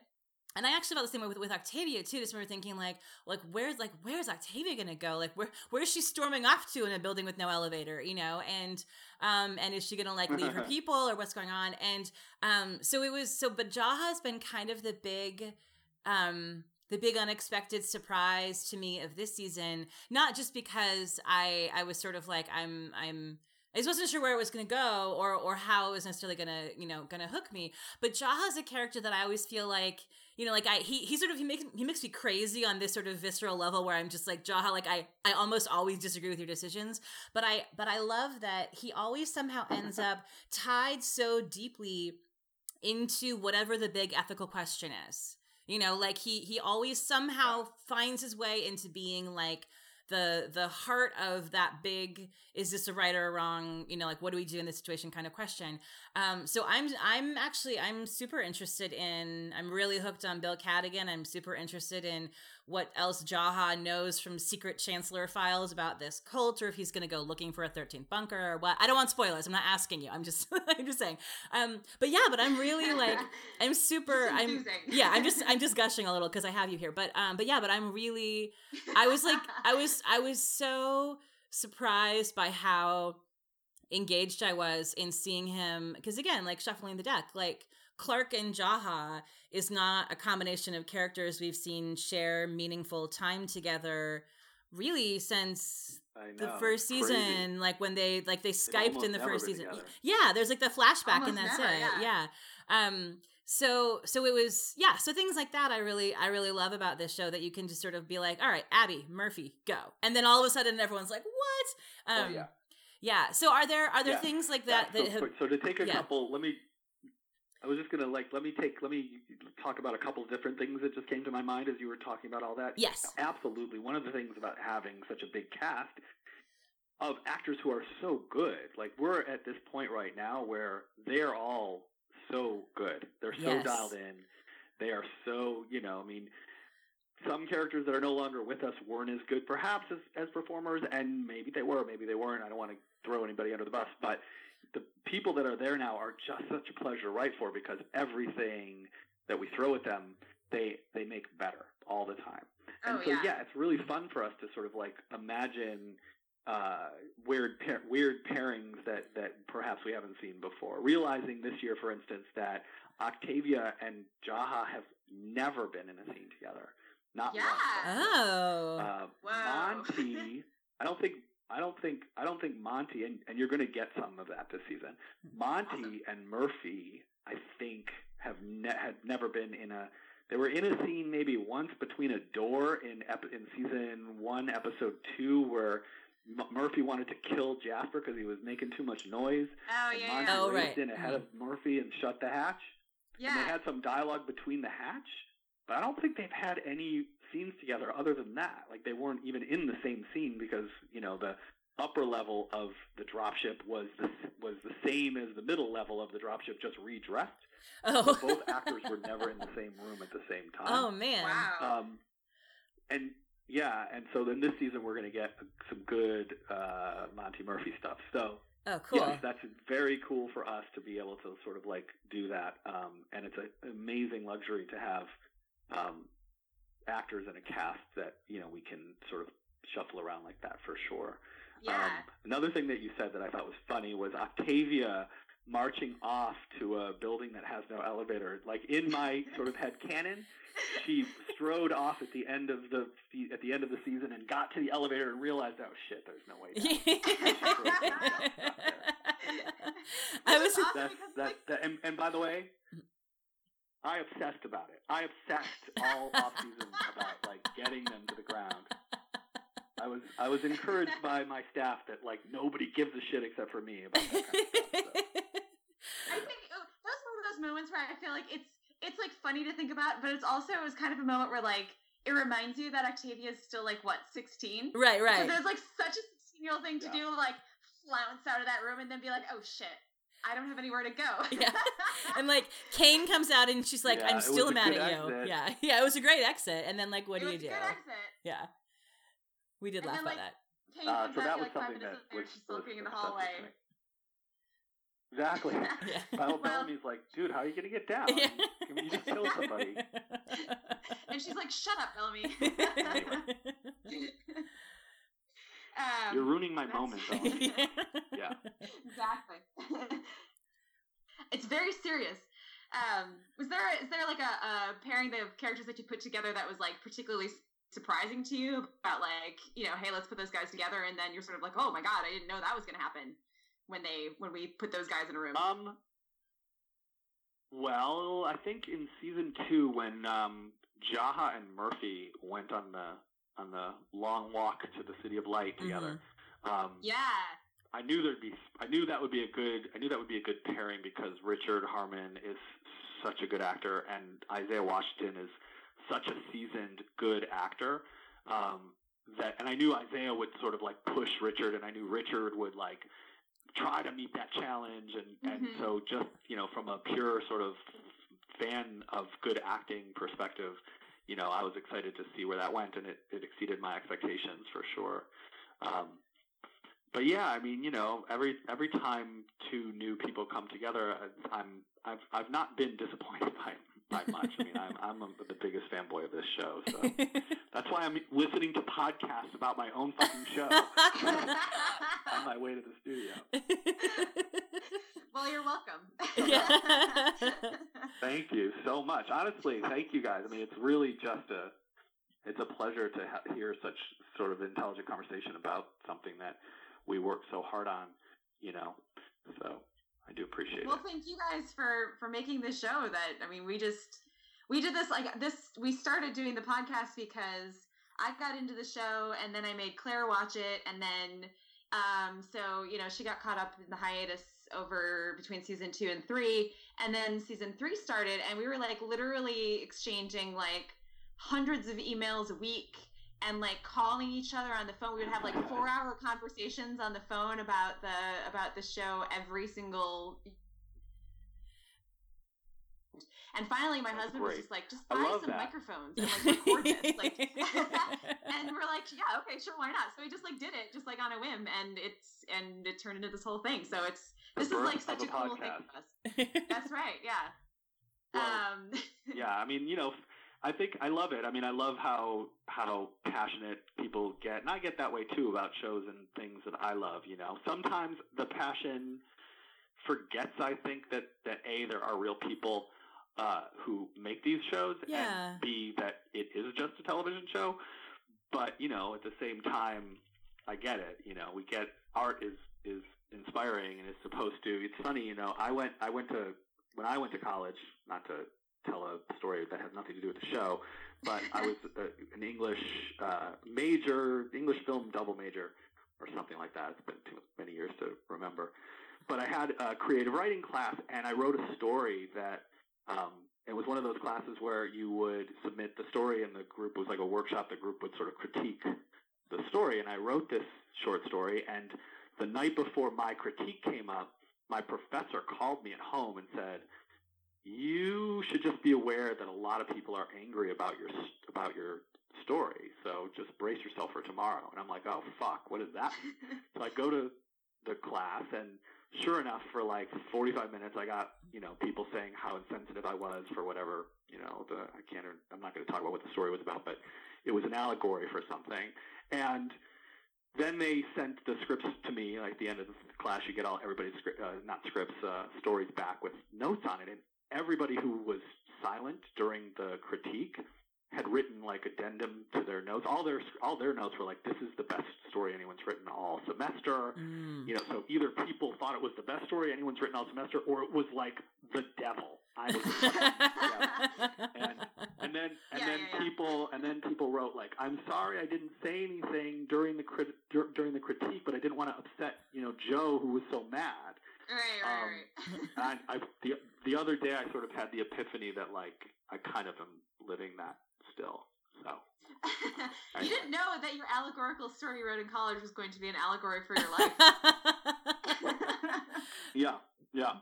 And I actually felt the same way with, with Octavia too. Just remember thinking like, like where's like where's Octavia gonna go? Like where where's she storming off to in a building with no elevator? You know, and um, and is she gonna like leave her people or what's going on? And um, so it was so. But Jaha's been kind of the big um the big unexpected surprise to me of this season not just because i i was sort of like i'm i'm I just wasn't sure where it was going to go or or how it was necessarily going to, you know, going to hook me. But Jaha's a character that I always feel like, you know, like I he he sort of he makes he makes me crazy on this sort of visceral level where I'm just like Jaha like I I almost always disagree with your decisions, but I but I love that he always somehow ends up tied so deeply into whatever the big ethical question is. You know, like he he always somehow finds his way into being like the the heart of that big is this a right or a wrong? You know like what do we do in this situation? kind of question. Um so i'm i'm actually i'm super interested in i'm really hooked on bill cadogan. I'm super interested in what else jaha knows from secret chancellor files about this cult or if he's going to go looking for a 13th bunker or what i don't want spoilers i'm not asking you i'm just i'm just saying um but yeah but i'm really like i'm super i'm yeah i'm just i'm just gushing a little because i have you here but um but yeah but i'm really I was like, I was, I was so surprised by how engaged I was in seeing him. Because again, like shuffling the deck, like Clarke and Jaha is not a combination of characters we've seen share meaningful time together, really since the know, first crazy. season. Like when they like they skyped in the first season. together. Yeah, there's like the flashback, and that's never, it. yeah. yeah. Um, so so it was yeah so things like that i really i really love about this show that you can just sort of be like all right abby murphy go and then all of a sudden everyone's like what um oh, yeah. yeah so are there are there Yeah. things like that Yeah, that so, have so to take a yeah. couple, let me. I was just gonna like let me take let me talk about a couple different things that just came to my mind as you were talking about all that. yes Absolutely. One of the things about having such a big cast of actors who are so good, like we're at this point right now where they're all so good. They're so Yes. dialed in. They are so, you know, I mean, some characters that are no longer with us weren't as good perhaps as, as performers, and maybe they were, maybe they weren't. I don't want to throw anybody under the bus, but the people that are there now are just such a pleasure to write for because everything that we throw at them, they they make better all the time. And Oh, so yeah. it's really fun for us to sort of like imagine uh, weird pair, weird pairings that that perhaps we haven't seen before. Realizing this year, for instance, that Octavia and Jaha have never been in a scene together. Not Yeah. once. oh Uh, Whoa. Monty, I don't think. I don't think I don't think Monty and, and you're going to get some of that this season. Mm-hmm. Monty and Murphy, I think, have ne- had never been in a. They were in a scene maybe once between a door in ep- in season one, episode two, where M- Murphy wanted to kill Jasper because he was making too much noise. Oh and yeah, Monty yeah. Oh, raced right. in ahead of mm-hmm. Murphy and shut the hatch. And yeah. they had some dialogue between the hatch, but I don't think they've had any scenes together other than that. Like they weren't even in the same scene because you know the upper level of the dropship was the was the same as the middle level of the dropship, just redressed. Oh. Both actors were never in the same room at the same time. Oh man. Wow. Um, and yeah, and so then this season we're going to get some good uh, Monty Murphy stuff. So Oh, cool. yes, that's very cool for us to be able to sort of like do that. Um, and it's an amazing luxury to have um, actors and a cast that you know we can sort of shuffle around like that for sure. yeah. Um, another thing that you said that I thought was funny was Octavia marching off to a building that has no elevator. Like in my sort of head canon, she strode off at the end of the at the end of the season and got to the elevator and realized, oh shit, there's no way. down. I was. Awesome That's that, like- that and, and by the way, I obsessed about it. I obsessed all off season about like getting them to the ground. I was I was encouraged by my staff that like nobody gives a shit except for me about that kind of stuff. So. I think oh, that was one of those moments where I feel like it's it's like funny to think about, but it's also it was kind of a moment where like it reminds you that Octavia is still like what sixteen. right, Right. So right. there's like such a sixteen year old thing to Yeah. do, like flounce out of that room and then be like, oh shit, I don't have anywhere to go. Yeah. And like Kane comes out and she's like, Yeah, "I'm still mad at you." exit. Yeah, yeah. It was a great exit. And then like, what it do you do? good exit. Yeah, we did And laugh then, about like, that. Kane Uh, so that to, was like five something minutes that later, was she's was looking in the hallway. Exactly. Yeah. Bell Well- Bellamy's like, dude, how are you gonna get down? Yeah. I mean, you just killed somebody. And she's like, shut up, Bellamy. Um, You're ruining my moment, Bellamy. Yeah. exactly. it's very serious. Um, was there is there like a, a pairing of characters that you put together that was like particularly surprising to you about like you know hey let's put those guys together and then you're sort of like oh my god I didn't know that was going to happen when they when we put those guys in a room. Um. Well, I think in season two, when um, Jaha and Murphy went on the on the long walk to the City of Light together, um, yeah, I knew there'd be. I knew that would be a good. I knew that would be a good pairing because Richard Harmon is such a good actor, and Isaiah Washington is such a seasoned, good actor. Um, that, and I knew Isaiah would sort of like push Richard, and I knew Richard would like try to meet that challenge, and and Mhm. so just you know from a pure sort of fan of good acting perspective, you know I was excited to see where that went, and it it exceeded my expectations for sure. Um, but yeah, I mean, you know, every every time two new people come together, I'm I've I've not been disappointed by by much. I mean, I'm I'm a, the biggest fanboy of this show, so that's why I'm listening to podcasts about my own fucking show on my way to the studio. Well you're welcome. Yeah. Thank you so much. Honestly, thank you guys. I mean, it's really just a it's a pleasure to ha- hear such sort of intelligent conversation about something that we work so hard on. You know, so I do appreciate well it. Well, thank you guys for for making this show that i mean we just we did this like this we started doing the podcast because i got into the show and then i made claire watch it and then um so you know she got caught up in the hiatus over between season two and three and then season three started and we were like literally exchanging like hundreds of emails a week and like calling each other on the phone. We would have like four hour conversations on the phone about the about the show every single. And finally, my That's husband was just like, "Just buy some that. microphones and like record this." Like, and we're like, "Yeah, okay, sure, why not?" So we just like did it, just like on a whim, and it's and it turned into this whole thing. So it's this is like such a a cool thing for us. That's right, yeah. Well, um, yeah, I mean, you know, I think I love it. I mean, I love how how passionate people get, and I get that way too about shows and things that I love. You know, sometimes the passion forgets. I think that that a there are real people uh, who make these shows, Yeah. and b that it is just a television show. But you know, at the same time, I get it. You know, we get art is is inspiring and is supposed to. It's funny, you know. I went I went to when I went to college, not to tell a story that has nothing to do with the show, but I was uh, an English uh, major, English film double major, or something like that. It's been too many years to remember. But I had a creative writing class, and I wrote a story that um, it was one of those classes where you would submit the story, and the group was like a workshop. The group would sort of critique the story, and I wrote this short story. And the night before my critique came up, my professor called me at home and said, "You should just be aware that a lot of people are angry about your about your story. So just brace yourself for tomorrow." And I'm like, "Oh fuck, what is that?" so I go to the class and sure enough, for like 45 minutes, I got, you know, people saying how insensitive I was for whatever, you know, the, I can't, I'm not going to talk about what the story was about, but it was an allegory for something. And then they sent the scripts to me, like the end of the class, you get all, everybody's script, uh, not scripts, uh, stories back with notes on it. And everybody who was silent during the critique had written like addendum to their notes. All their all their notes were like, "This is the best story anyone's written all semester." Mm. You know, so either people thought it was the best story anyone's written all semester, or it was like the devil. I was, and, and then and yeah, then yeah, people and then people wrote like, "I'm sorry I didn't say anything during the crit- during the critique, but I didn't want to upset you know Joe who was so mad." Right, right, um, right. I, I, the the other day I sort of had the epiphany that like I kind of am living that still. So you didn't know that your allegorical story you wrote in college was going to be an allegory for your life. yeah, yeah.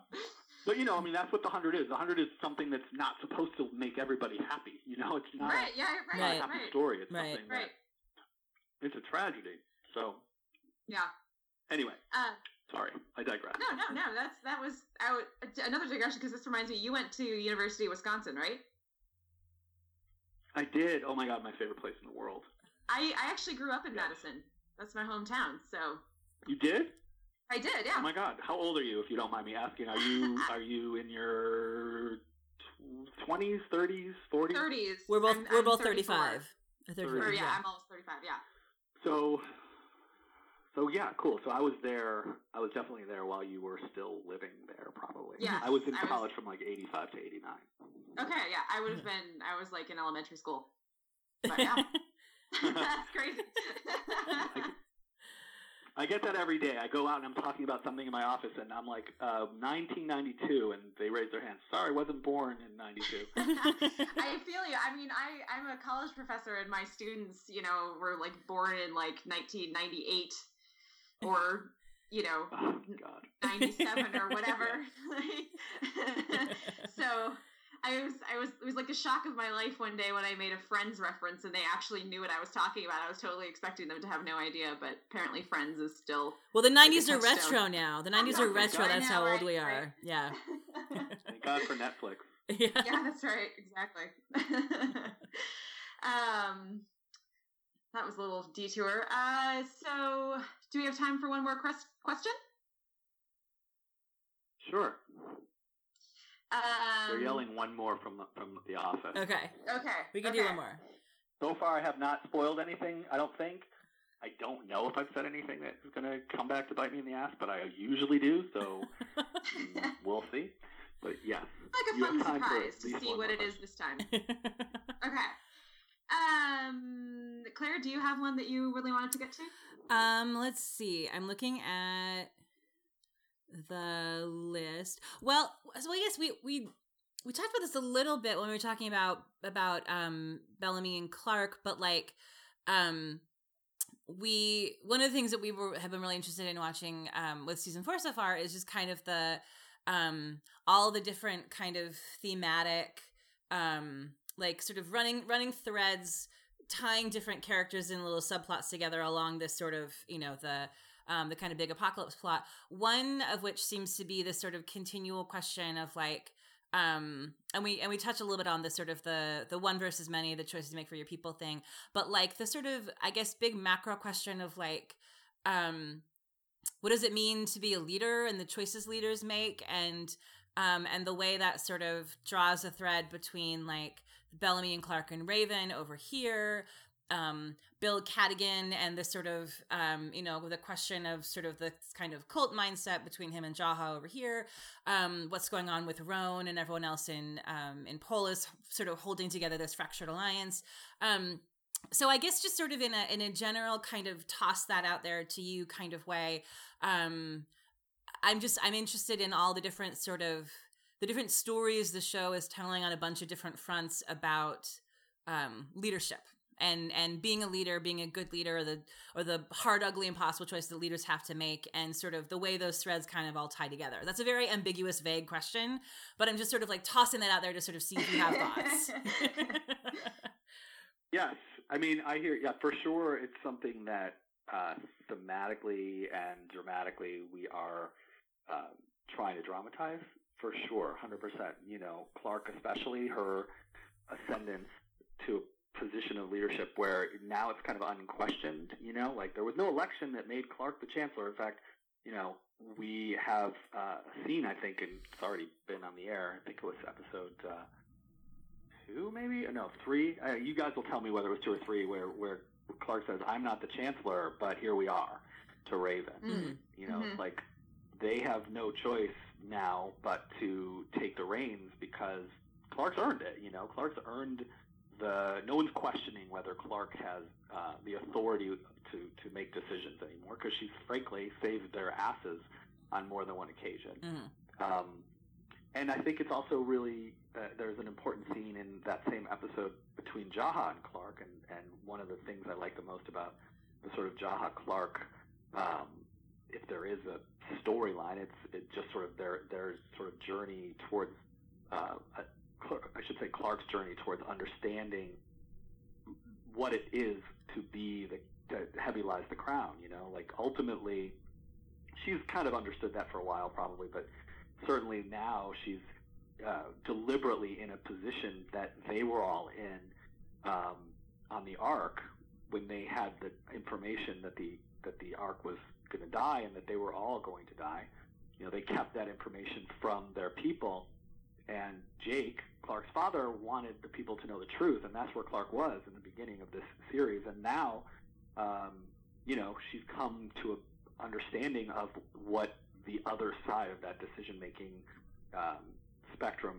But you know, I mean, that's what the hundred is. The hundred is something that's not supposed to make everybody happy. You know, it's not. Right. Yeah. Right. Not a happy right. story. It's right. something right. that it's a tragedy. So. Yeah. Anyway. Uh, sorry, I digress. No, no, no. That's that was I would, another digression because this reminds me. You went to University of Wisconsin, right? I did. Oh my god, my favorite place in the world. I I actually grew up in yes. Madison. That's my hometown. So. You did? I did. Yeah. Oh my god, how old are you? If you don't mind me asking, are you are you in your twenties, thirties, forties? Thirties. We're both I'm, we're I'm both thirty five. yeah, yeah, I'm almost thirty five. Yeah. So so yeah, cool. So I was there. I was definitely there while you were still living there, probably. Yeah. I was in I college was... from like eighty-five to eighty-nine. Okay, yeah, I would have hmm. been. I was like in elementary school. But yeah, that's crazy. I get that every day. I go out and I'm talking about something in my office, and I'm like, uh, 1992, and they raise their hands. Sorry, I wasn't born in 92. I feel you. I mean, I, I'm a college professor, and my students, you know, were like born in like 1998 or you know, oh, 97 or whatever. so I was, I was, it was like a shock of my life one day when I made a Friends reference and they actually knew what I was talking about. I was totally expecting them to have no idea, but apparently Friends is still. Well, the 90s like are retro now. The 90s are retro. That's how old we are. Right. Yeah. Thank God for Netflix. Yeah. yeah, that's right. Exactly. um, that was a little detour. Uh, so do we have time for one more quest- question? Sure. Um, They're yelling one more from the, from the office. Okay. Okay. We can okay. do one more. So far, I have not spoiled anything. I don't think. I don't know if I've said anything that is going to come back to bite me in the ass, but I usually do. So we'll see. But yes, like a fun surprise to see what it question. is this time. okay. Um, Claire, do you have one that you really wanted to get to? Um, let's see. I'm looking at the list. Well, so I guess we we we talked about this a little bit when we were talking about about um Bellamy and Clarke, but like um we one of the things that we were have been really interested in watching um with season 4 so far is just kind of the um all the different kind of thematic um like sort of running running threads tying different characters and little subplots together along this sort of you know the um, the kind of big apocalypse plot one of which seems to be this sort of continual question of like um and we and we touch a little bit on the sort of the the one versus many the choices you make for your people thing but like the sort of i guess big macro question of like um what does it mean to be a leader and the choices leaders make and um and the way that sort of draws a thread between like Bellamy and Clarke and Raven over here. Um, Bill Cadogan and this sort of, um, you know, the question of sort of the kind of cult mindset between him and Jaha over here. Um, what's going on with Roan and everyone else in um, in Polis, sort of holding together this fractured alliance. Um, so I guess just sort of in a in a general kind of toss that out there to you kind of way. Um, I'm just I'm interested in all the different sort of the different stories the show is telling on a bunch of different fronts about leadership and and being a leader, being a good leader, or the or the hard, ugly, impossible choice that leaders have to make, and sort of the way those threads kind of all tie together. That's a very ambiguous, vague question, but I'm just sort of like tossing that out there to sort of see if you have thoughts. yes, I mean I hear yeah for sure. It's something that uh, thematically and dramatically we are uh, trying to dramatize for sure, hundred percent. You know, Clarke especially her ascendance to position of leadership where now it's kind of unquestioned. You know, like there was no election that made Clarke the chancellor. In fact, you know, we have uh, seen, I think, and it's already been on the air. I think it was episode uh, two, maybe no three. Uh, you guys will tell me whether it was two or three, where where Clarke says, "I'm not the chancellor, but here we are," to Raven. Mm-hmm. You know, Mhm. like they have no choice now but to take the reins because Clarke's earned it. You know, Clarke's earned the. No one's questioning whether Clarke has uh, the authority to to make decisions anymore because she's frankly saved their asses on more than one occasion. Mhm. Um, and I think it's also really uh, there's an important scene in that same episode between Jaha and Clarke, and, and one of the things I like the most about the sort of Jaha Clarke, um, if there is a storyline, it's it just sort of their their sort of journey towards uh, a, I should say Clarke's journey towards understanding what it is to be the to heavy lies the crown. You know, like ultimately, she's kind of understood that for a while, probably, but certainly now she's uh, deliberately in a position that they were all in um, on the Ark when they had the information that the that the Ark was going to die and that they were all going to die. You know, they kept that information from their people, and Jake, Clarke's father, wanted the people to know the truth, and that's where Clarke was in the beginning of this series. And now, um, you know, she's come to a understanding of what the other side of that decision making um, spectrum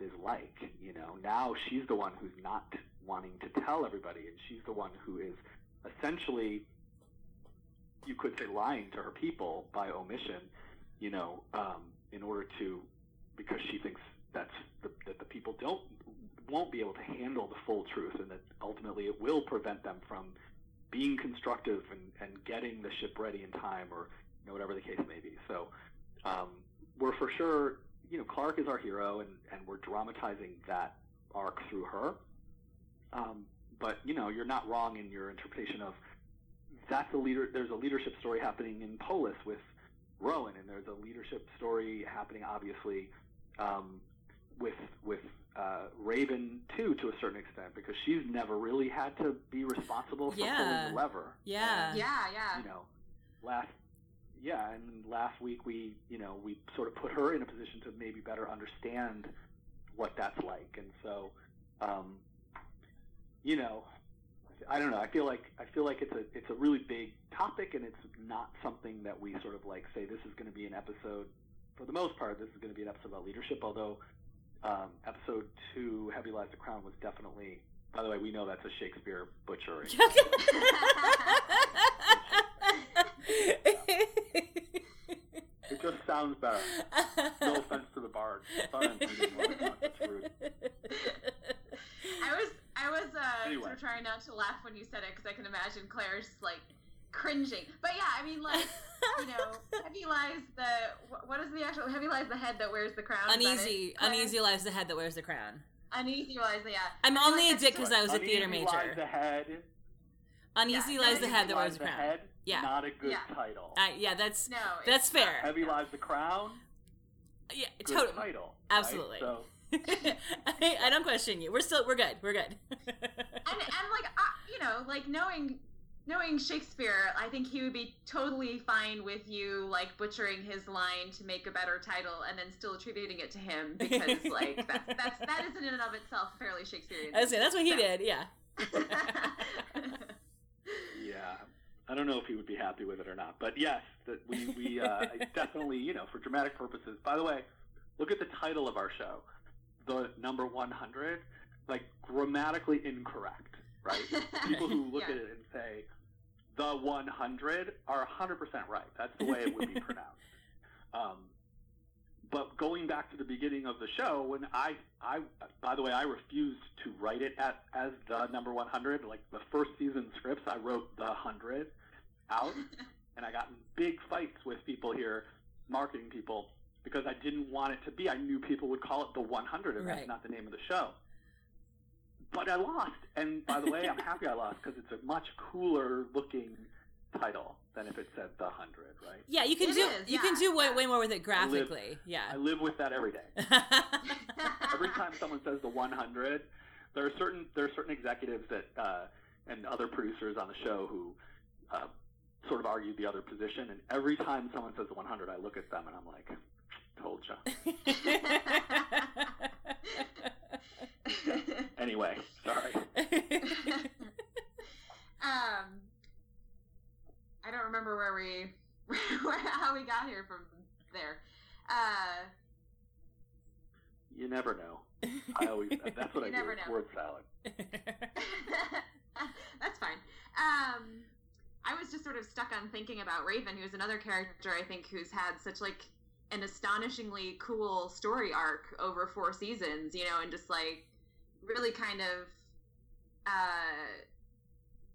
is like. You know, now she's the one who's not wanting to tell everybody, and she's the one who is essentially, you could say, lying to her people by omission. You know, um, in order to, because she thinks that's the, that the people don't won't be able to handle the full truth, and that ultimately it will prevent them from being constructive and, and getting the ship ready in time, or you know whatever the case may be. So um, we're for sure, you know, Clarke is our hero, and, and we're dramatizing that arc through her. Um, but you know, you're not wrong in your interpretation of that's a leader. There's a leadership story happening in Polis with Roan, and there's a leadership story happening, obviously, um, with with uh, Raven too, to a certain extent, because she's never really had to be responsible for Yeah. pulling the lever. Yeah. And, yeah, yeah. you know, last yeah, and last week we you know we sort of put her in a position to maybe better understand what that's like, and so um, you know, I don't know. I feel like I feel like it's a it's a really big topic, and it's not something that we sort of like say this is going to be an episode. For the most part, this is going to be an episode about leadership. Although um, episode two, "Heavy Lies the Crown," was definitely. By the way, we know that's a Shakespeare butchery. It just sounds better. No offense to the bard. Sorry, I'm thinking more about it. It's rude. I was I was uh, Anyway. sort of trying not to laugh when you said it because I can imagine Claire's like cringing. But yeah, I mean like you know, heavy lies the what is the actual heavy lies the head that wears the crown? Uneasy, it, uneasy lies the head that wears the crown. uneasy lies the yeah. I'm I only like a dick because I was a Uneasy theater lies major. the head. Uneasy Yeah, lies the head that wears the the crown. head. Yeah. Not a good Yeah. title. Uh, yeah, that's No, that's fair. Heavy lies the crown. Yeah, Good totally. title. right? Absolutely. So I, I don't question you. We're still we're good. We're good. and and like I, you know like knowing knowing Shakespeare, I think he would be totally fine with you like butchering his line to make a better title and then still attributing it to him because like that's that's that is in and of itself fairly Shakespearean. I was saying that's what he So- did. Yeah. yeah, I don't know if he would be happy with it or not, but yes, that we we uh, definitely you know for dramatic purposes. By the way, look at the title of our show, the number one hundred, like grammatically incorrect. Right? People who look Yeah. at it and say the 100 are 100% right. That's the way it would be pronounced. Um, but going back to the beginning of the show, when I, I, by the way, I refused to write it at, as the number 100. Like the first season scripts, I wrote the 100 out, and I got in big fights with people here, marketing people, because I didn't want it to be. I knew people would call it the 100, and Right. that's not the name of the show. But I lost, and by the way, I'm happy I lost because it's a much cooler looking title than if it said the 100, right? Yeah, you can It do is, you can do way, way more with it graphically. I Yeah. I live with that every day. Every time someone says the 100, there are certain there are certain executives that uh, and other producers on the show who uh, sort of argue the other position. And every time someone says the 100, I look at them and I'm like, "Told you." Anyway, sorry. um, I don't remember where we, how we got here from there. Uh, You never know. I always that's what You I never do. know. Word salad. that's fine. Um, I was just sort of stuck on thinking about Raven, who's another character I think who's had such like an astonishingly cool story arc over four seasons, you know, and just like really kind of, uh,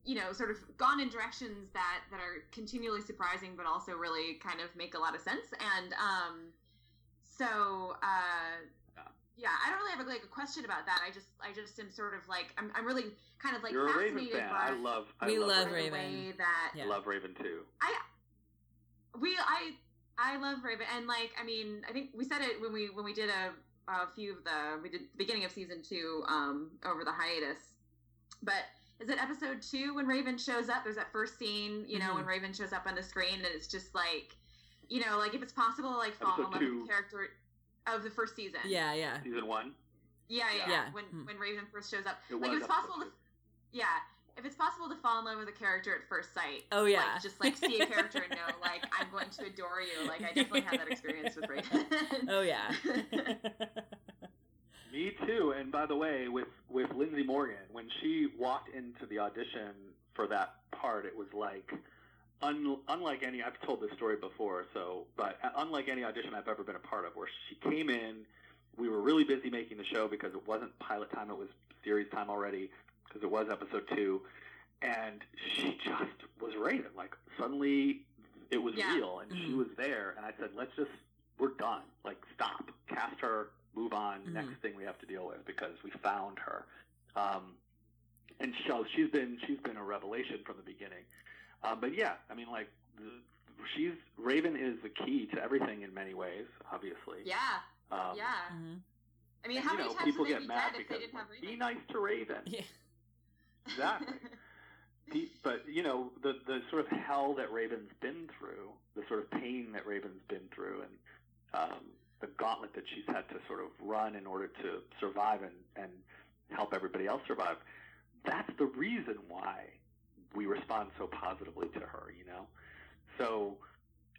you know, sort of gone in directions that that are continually surprising, but also really kind of make a lot of sense. And um, so. Uh, yeah, I don't really have a, like a question about that. I just, I just am sort of like, I'm, I'm really kind of like You're a Raven fan. by I love. I We love, love the Raven. Raven. way that Yeah. Love Raven too. i we, I, I love Raven, and like, I mean, I think we said it when we when we did a, a few of the we did the beginning of season two um over the hiatus, but. Is it episode two when Raven shows up? There's that first scene, you know, Mhm. when Raven shows up on the screen, and it's just like, you know, like if it's possible, to, like fall in love with the character of the first season. yeah, yeah. Season one. Yeah, yeah. Yeah. When Hmm. when Raven first shows up, It like was if it's possible to, yeah, if it's possible to fall in love with a character at first sight. Oh yeah. Like, just like see a character and know, like I'm going to adore you. Like I definitely had that experience with Raven. oh yeah. Me too. And by the way, with with Lindsey Morgan, when she walked into the audition for that part, it was like un, unlike any. I've told this story before, so but uh, unlike any audition I've ever been a part of, where she came in, we were really busy making the show because it wasn't pilot time; it was series time already because it was episode two, and she just was Raven. Like suddenly, it was Yeah. real, and she Mhm. was there. And I said, "Let's just we're done. Like stop, cast her, move on. Mhm. Next thing we have to deal with because we found her." Um, and so she's been she's been a revelation from the beginning. Um, but yeah, I mean, like she's Raven is the key to everything in many ways. Obviously, yeah, Um, yeah. Mhm. I mean, and, how you many know, times people would they get be mad dead if they because didn't have like, be nice to Raven. Yeah. Exactly. But you know the the sort of hell that Raven's been through, the sort of pain that Raven's been through, and um, the gauntlet that she's had to sort of run in order to survive and and help everybody else survive. That's the reason why we respond so positively to her. You know, so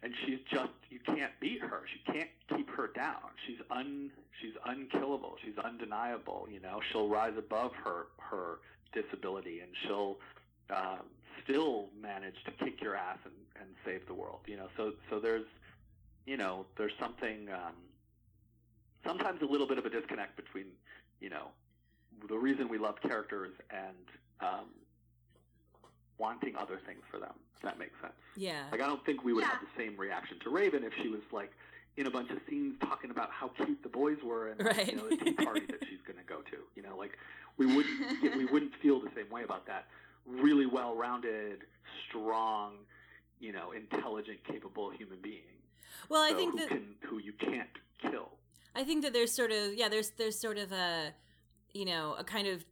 and she's just you can't beat her. She can't keep her down. She's un she's unkillable. She's undeniable. You know, she'll rise above her her disability and she'll um, still manage to kick your ass and, and save the world. You know, so so there's you know there's something um, sometimes a little bit of a disconnect between you know the reason we love characters and um, wanting other things for them. If that makes sense. Yeah. Like I don't think we would Yeah. have the same reaction to Raven if she was like in a bunch of scenes talking about how cute the boys were and Right. you know the tea party that she's going to go to. You know, like we wouldn't we wouldn't feel the same way about that. Really well-rounded, strong, you know, intelligent, capable human being. Well, I so think who that can who you can't kill. I think that there's sort of yeah, there's there's sort of a you know, a kind of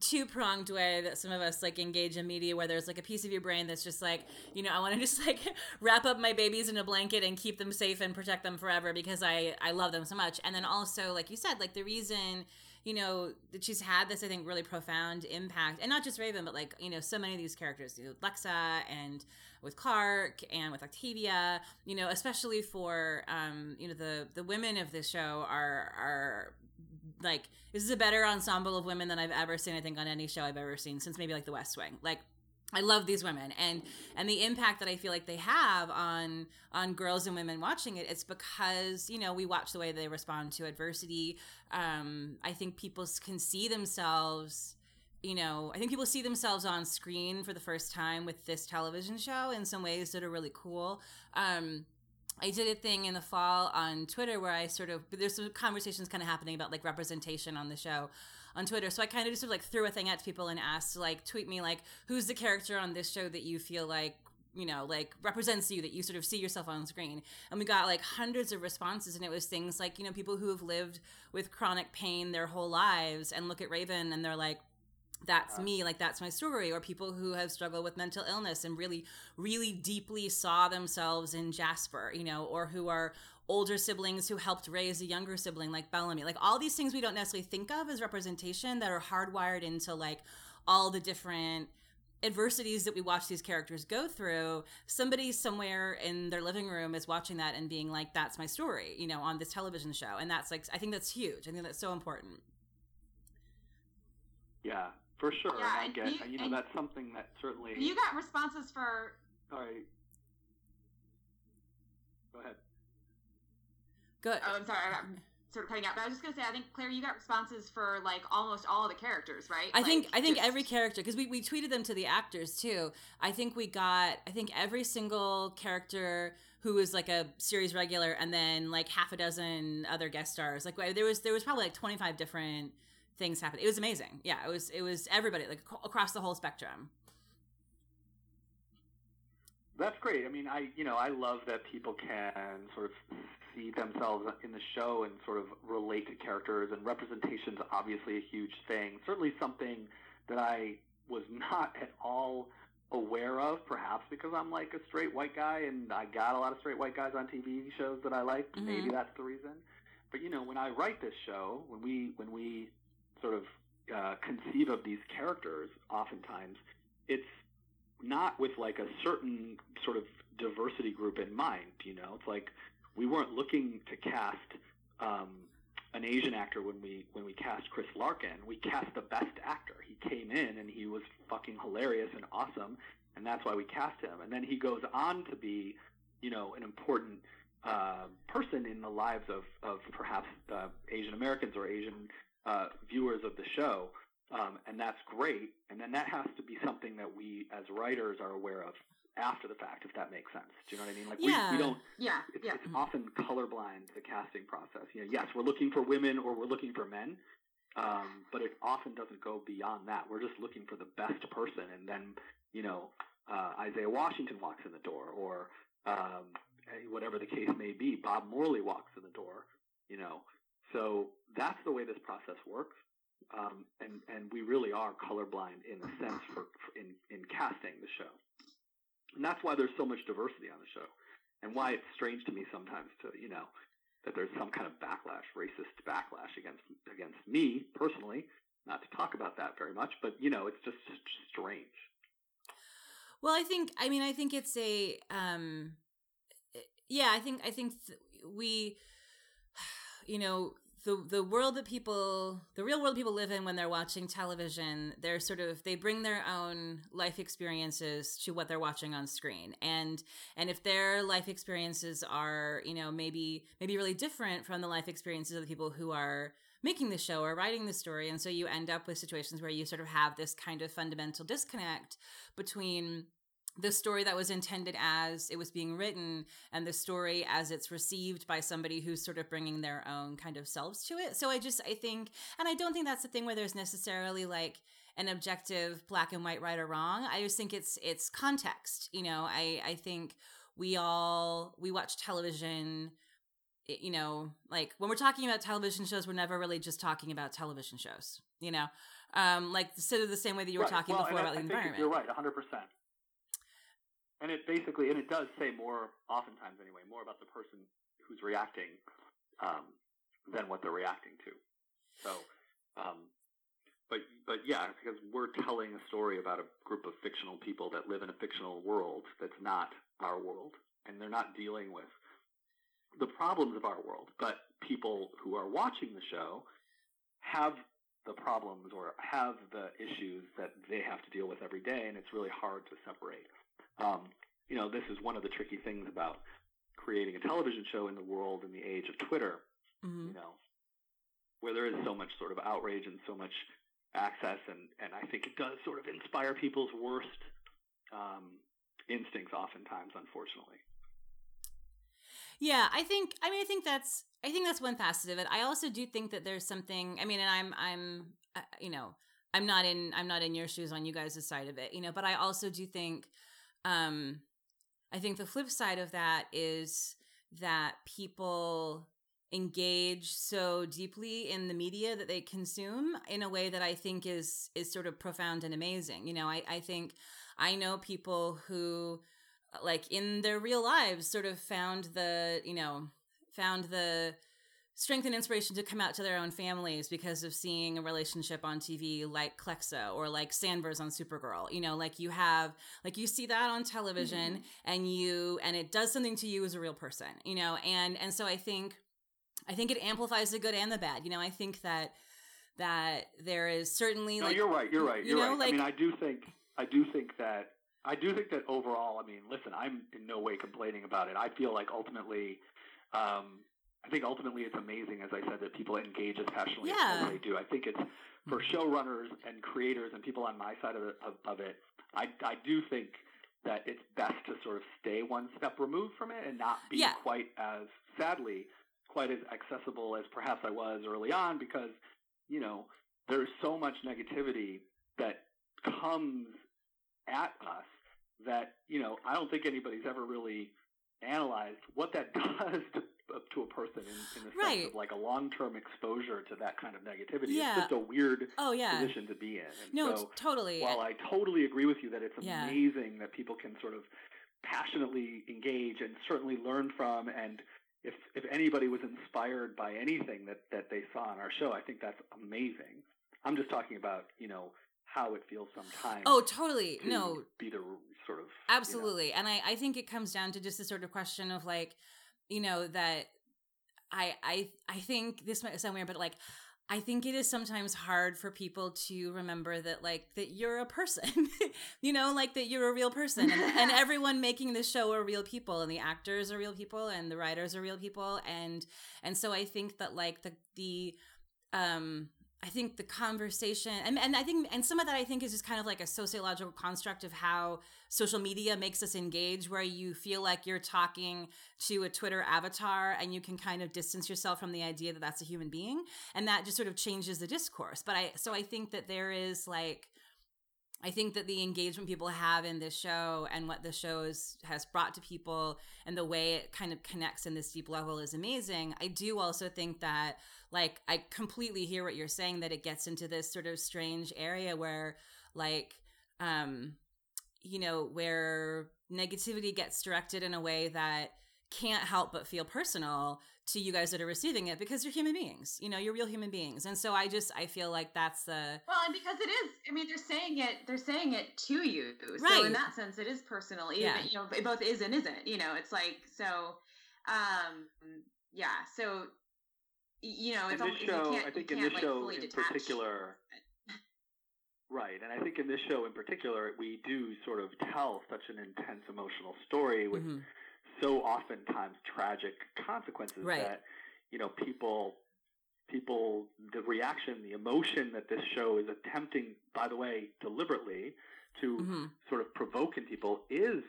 two pronged way that some of us like engage in media where there's like a piece of your brain that's just like, you know, I want to just like wrap up my babies in a blanket and keep them safe and protect them forever because I I love them so much. And then also like you said, like the reason you know that she's had this i think really profound impact and not just raven but like you know so many of these characters know, lexa and with clarke and with octavia you know especially for um you know the the women of this show are are like this is a better ensemble of women than I've ever seen. I think on any show I've ever seen since maybe like The West Wing. Like I love these women and and the impact that I feel like they have on on girls and women watching it. It's because you know we watch the way they respond to adversity. Um, I think people can see themselves. You know, I think people see themselves on screen for the first time with this television show in some ways that are really cool. Um, I did a thing in the fall on Twitter where I sort of there's some conversations kind of happening about like representation on the show on Twitter. So I kind of just sort of like threw a thing at people and asked like tweet me like who's the character on this show that you feel like you know like represents you that you sort of see yourself on screen? And we got like hundreds of responses and it was things like you know people who have lived with chronic pain their whole lives and look at raven and they're like that's me like that's my story. Or people who have struggled with mental illness and really really deeply saw themselves in jasper you know or who are older siblings who helped raise a younger sibling like bellamy like all these things we don't necessarily think of as representation that are hardwired into like all the different adversities that we watch these characters go through somebody somewhere in their living room is watching that and being like that's my story you know on this television show and that's like i think that's huge i think that's so important yeah for sure. Yeah, and I get, you, you know, that's something that certainly. You got responses for. All right. Go ahead. Good. Oh, I'm sorry. I'm sort of cutting out, but I was just gonna say, I think Claire, you got responses for like almost all of the characters, right? I like, think I think just... every character because we we tweeted them to the actors too. I think we got I think every single character who was like a series regular, and then like half a dozen other guest stars. Like there was there was probably like 25 different things happen. It was amazing. Yeah, it was it was everybody like across the whole spectrum. That's great. I mean, I you know I love that people can sort of see themselves in the show and sort of relate to characters and representation is obviously a huge thing. Certainly something that I was not at all aware of, perhaps because I'm like a straight white guy and I got a lot of straight white guys on TV shows that I like. Mm-hmm. Maybe that's the reason. But you know, when I write this show, when we when we sort of uh, conceive of these characters, oftentimes it's not with like a certain sort of diversity group in mind. You know, it's like we weren't looking to cast um, an Asian actor when we when we cast Chris Larkin. We cast the best actor. He came in and he was fucking hilarious and awesome, and that's why we cast him. And then he goes on to be, you know, an important uh, person in the lives of of perhaps uh, Asian Americans or Asian uh, viewers of the show, um, and that's great. And then that has to be something that we as writers are aware of after the fact, if that makes sense. Do you know what I mean? Like yeah. we, we don't. Yeah. It's, yeah. it's often colorblind the casting process. You know, yes, we're looking for women or we're looking for men, um, but it often doesn't go beyond that. We're just looking for the best person, and then you know, uh, Isaiah Washington walks in the door, or um, whatever the case may be, Bob Morley walks in the door. You know, so that's the way this process works. Um, and, and we really are colorblind in a sense for, for, in, in casting the show. And that's why there's so much diversity on the show and why it's strange to me sometimes to, you know, that there's some kind of backlash, racist backlash against, against me personally, not to talk about that very much, but you know, it's just strange. Well, I think, I mean, I think it's a, um, yeah, I think, I think th- we, you know, the the world that people the real world people live in when they're watching television they're sort of they bring their own life experiences to what they're watching on screen. And and if their life experiences are you know maybe maybe really different from the life experiences of the people who are making the show or writing the story and so you end up with situations where you sort of have this kind of fundamental disconnect between the story that was intended as it was being written and the story as it's received by somebody who's sort of bringing their own kind of selves to it. So I just, I think, and I don't think that's the thing where there's necessarily like an objective black and white right or wrong. I just think it's, it's context. You know, I, I think we all, we watch television, you know, like when we're talking about television shows, we're never really just talking about television shows, you know? Um, like sort of the same way that you were right. talking well, before about I, the environment. You're right, 100% and it basically and it does say more oftentimes anyway more about the person who's reacting um, than what they're reacting to so um, but but yeah because we're telling a story about a group of fictional people that live in a fictional world that's not our world and they're not dealing with the problems of our world but people who are watching the show have the problems or have the issues that they have to deal with every day, and it's really hard to separate. Um, you know, this is one of the tricky things about creating a television show in the world in the age of Twitter. Mm-hmm. You know, where there is so much sort of outrage and so much access, and and I think it does sort of inspire people's worst um, instincts, oftentimes, unfortunately. Yeah, I think. I mean, I think that's. I think that's one facet of it. I also do think that there's something. I mean, and I'm. I'm. Uh, you know, I'm not in. I'm not in your shoes on you guys' side of it. You know, but I also do think. Um, I think the flip side of that is that people engage so deeply in the media that they consume in a way that I think is is sort of profound and amazing. You know, I, I think I know people who like in their real lives sort of found the you know found the strength and inspiration to come out to their own families because of seeing a relationship on TV like Clexa or like Sanvers on Supergirl. You know, like you have like you see that on television mm-hmm. and you and it does something to you as a real person, you know, and and so I think I think it amplifies the good and the bad. You know, I think that that there is certainly no, like you're right, you're right, you're you know, right. Like, I mean I do think I do think that I do think that overall, I mean, listen, I'm in no way complaining about it. I feel like ultimately, um, I think ultimately it's amazing, as I said, that people engage as passionately yeah. as they do. I think it's for mm-hmm. showrunners and creators and people on my side of, of, of it. I, I do think that it's best to sort of stay one step removed from it and not be yeah. quite as sadly quite as accessible as perhaps I was early on because you know there's so much negativity that comes at us that you know I don't think anybody's ever really analyzed what that does to to a person in, in the right. sense of like a long term exposure to that kind of negativity. Yeah. It's just a weird oh, yeah. position to be in. And no, so, totally. While I totally agree with you that it's yeah. amazing that people can sort of passionately engage and certainly learn from and if if anybody was inspired by anything that, that they saw on our show, I think that's amazing. I'm just talking about, you know, how it feels sometimes. Oh, totally. To no. Be the sort of Absolutely. You know. And I, I think it comes down to just the sort of question of like, you know, that I I I think this might sound weird, but like I think it is sometimes hard for people to remember that, like, that you're a person, you know, like that you're a real person, and, and, everyone making the show are real people, and the actors are real people, and the writers are real people, and and so I think that like the the um I think the conversation and, and I think and some of that I think is just kind of like a sociological construct of how social media makes us engage where you feel like you're talking to a Twitter avatar and you can kind of distance yourself from the idea that that's a human being. And that just sort of changes the discourse. But I so I think that there is like I think that the engagement people have in this show and what the show is, has brought to people and the way it kind of connects in this deep level is amazing. I do also think that, like, I completely hear what you're saying that it gets into this sort of strange area where, like, um, you know, where negativity gets directed in a way that can't help but feel personal to you guys that are receiving it because you're human beings. You know, you're real human beings. And so I just I feel like that's the Well, and because it is I mean they're saying it they're saying it to you. Right. So in that sense it is personal. Even yeah. you know, it both is and isn't. You know, it's like so um yeah, so you know, it's in this show, I think in this like show in detach. particular Right, and I think in this show in particular, we do sort of tell such an intense emotional story with mm-hmm so oftentimes tragic consequences right. that you know people people the reaction the emotion that this show is attempting by the way deliberately to mm-hmm. sort of provoke in people is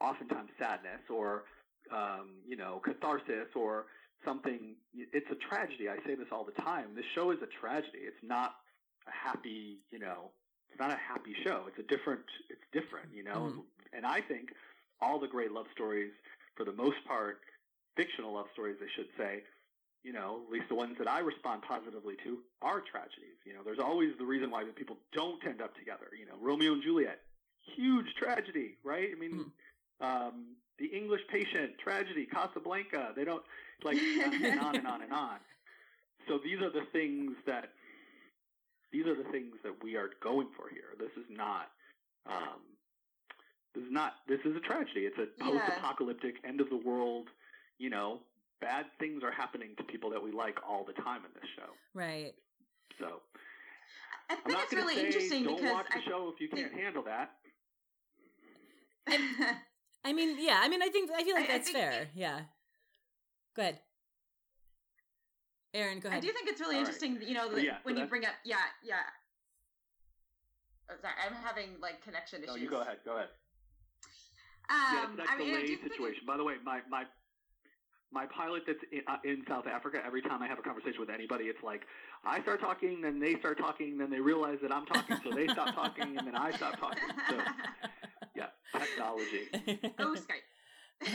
oftentimes sadness or um, you know catharsis or something it's a tragedy i say this all the time this show is a tragedy it's not a happy you know it's not a happy show it's a different it's different you know mm-hmm. and i think all the great love stories for the most part, fictional love stories, I should say, you know, at least the ones that I respond positively to are tragedies. You know, there's always the reason why the people don't end up together. You know, Romeo and Juliet, huge tragedy, right? I mean, mm. um, The English Patient, tragedy, Casablanca, they don't, like, and on and on and on. So these are the things that, these are the things that we are going for here. This is not, um, this is not. This is a tragedy. It's a post-apocalyptic, yeah. end of the world. You know, bad things are happening to people that we like all the time in this show. Right. So I think it's really say, interesting don't because watch the I show if you can't think- handle that. I mean, yeah. I mean, I think I feel like I- I that's think fair. Yeah. Go ahead, Erin. Go ahead. I ahead. do think it's really All right. interesting, you know, So, that yeah, so when you bring up, yeah, yeah. Oh, sorry, I'm having like connection issues. No, you go ahead. Go ahead. Um, yeah, it's that I mean, I delay do it- situation. By the way, my my my pilot that's in, uh, in South Africa. Every time I have a conversation with anybody, it's like I start talking, then they start talking, then they realize that I'm talking, so they stop talking, and then I stop talking. So yeah, technology. oh Skype.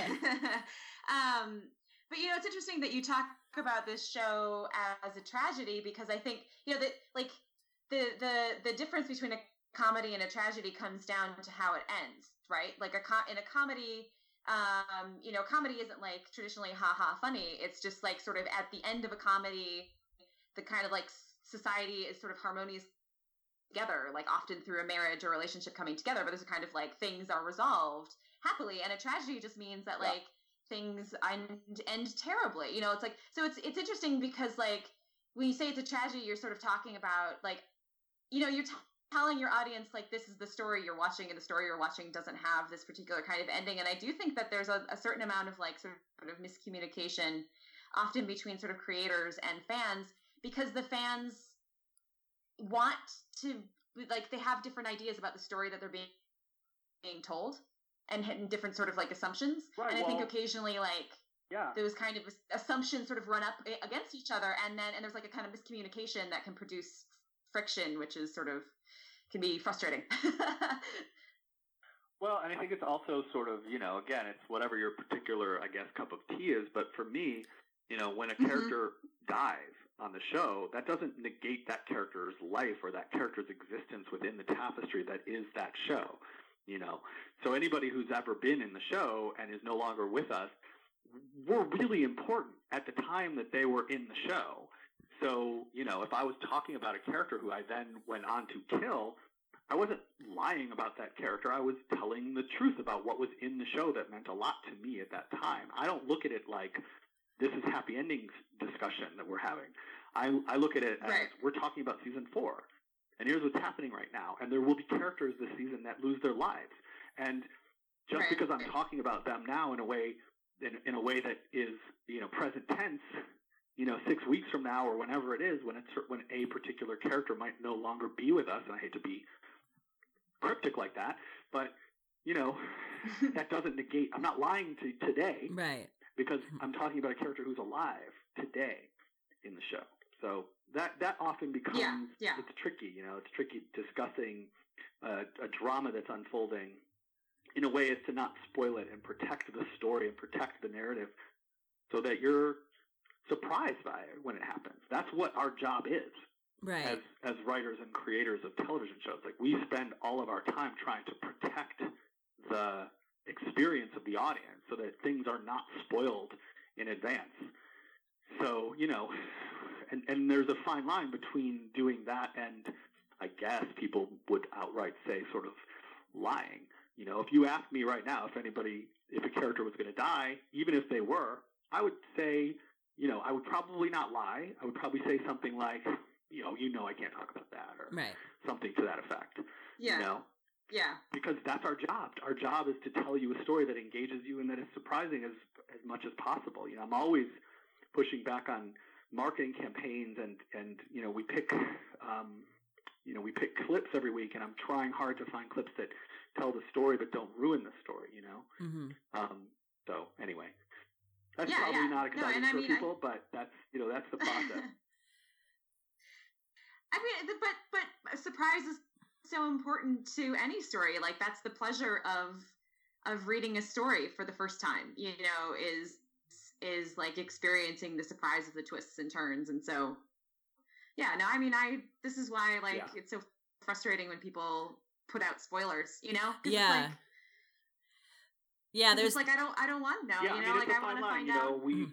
um, but you know, it's interesting that you talk about this show as a tragedy because I think you know that like the the the difference between a comedy and a tragedy comes down to how it ends, right? Like a co- in a comedy. Um, you know, comedy isn't like traditionally ha ha funny. It's just like sort of at the end of a comedy, the kind of like society is sort of harmonious together, like often through a marriage or relationship coming together, but there's a kind of like things are resolved happily. And a tragedy just means that Yeah. like things end, end terribly. You know, it's like so it's it's interesting because like when you say it's a tragedy, you're sort of talking about like you know, you're t- telling your audience like this is the story you're watching and the story you're watching doesn't have this particular kind of ending and i do think that there's a, a certain amount of like sort of miscommunication often between sort of creators and fans because the fans want to like they have different ideas about the story that they're being being told and hitting different sort of like assumptions Right, and i think occasionally like Yeah. those kind of assumptions sort of run up against each other and then and there's like a kind of miscommunication that can produce friction which is sort of can be frustrating Well, and I think it's also sort of, you know, again, it's whatever your particular, I guess, cup of tea is. But for me, you know, when a Mhm. character dies on the show, that doesn't negate that character's life or that character's existence within the tapestry that is that show. You know, so anybody who's ever been in the show and is no longer with us were really important at the time that they were in the show. So, you know, if I was talking about a character who I then went on to kill, I wasn't lying about that character. I was telling the truth about what was in the show that meant a lot to me at that time. I don't look at it like this is happy endings discussion that we're having. I, I look at it as Right. we're talking about season four. And here's what's happening right now. And there will be characters this season that lose their lives. And just Right. because I'm talking about them now in a way in, in a way that is, you know, present tense, you know, six weeks from now or whenever it is, when it's when a particular character might no longer be with us, and I hate to be cryptic like that, but you know, that doesn't negate. I'm not lying to today right. because I'm talking about a character who's alive today in the show. So that that often becomes Yeah, yeah. it's tricky. You know, it's tricky discussing uh, a drama that's unfolding in a way is to not spoil it and protect the story and protect the narrative, so that you're surprised by it when it happens. That's what our job is Right. as as writers and creators of television shows. Like we spend all of our time trying to protect the experience of the audience so that things are not spoiled in advance. So, you know, and and there's a fine line between doing that and I guess people would outright say sort of lying. You know, if you ask me right now if anybody if a character was going to die, even if they were, I would say, you know, I would probably not lie. I would probably say something like, you know, you know I can't talk about that or right. something to that effect. yeah You know, yeah because that's our job. Our job is to tell you a story that engages you and that is surprising as as much as possible. You know, I'm always pushing back on marketing campaigns and and you know we pick um, you know we pick clips every week and I'm trying hard to find clips that tell the story but don't ruin the story. You know. hmm Um, so anyway, that's Yeah, probably yeah. not No, exciting and I for mean, I- people, but that's you know that's the process. I mean, the- but but surprise is so important to any story. Like that's the pleasure of of reading a story for the first time. You know, is is like experiencing the surprise of the twists and turns. And so, yeah, no, I mean, I this is why like Yeah. it's so frustrating when people put out spoilers. You know, Yeah. like, Yeah. There's just like I don't I don't want to know. yeah, you I know, mean like it's I a want to find You out. know, we.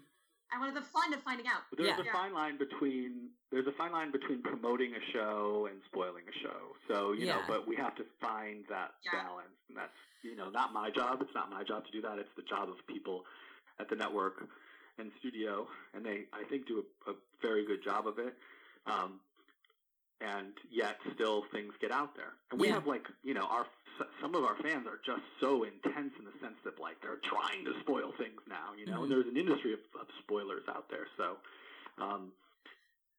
I wanted the fun of finding out. There's Yeah. a Yeah. fine line between there's a fine line between promoting a show and spoiling a show. So you know, but we have to find that Yeah. balance, and that's you know not my job. It's not my job to do that. It's the job of people at the network and studio, and they I think do a, a very good job of it. Um, and yet still things get out there. And we Yeah. have like you know our some of our fans are just so intense in the sense that like they're trying to spoil things now, you know. Mhm. And there's an industry of, of spoilers out there, so. Um,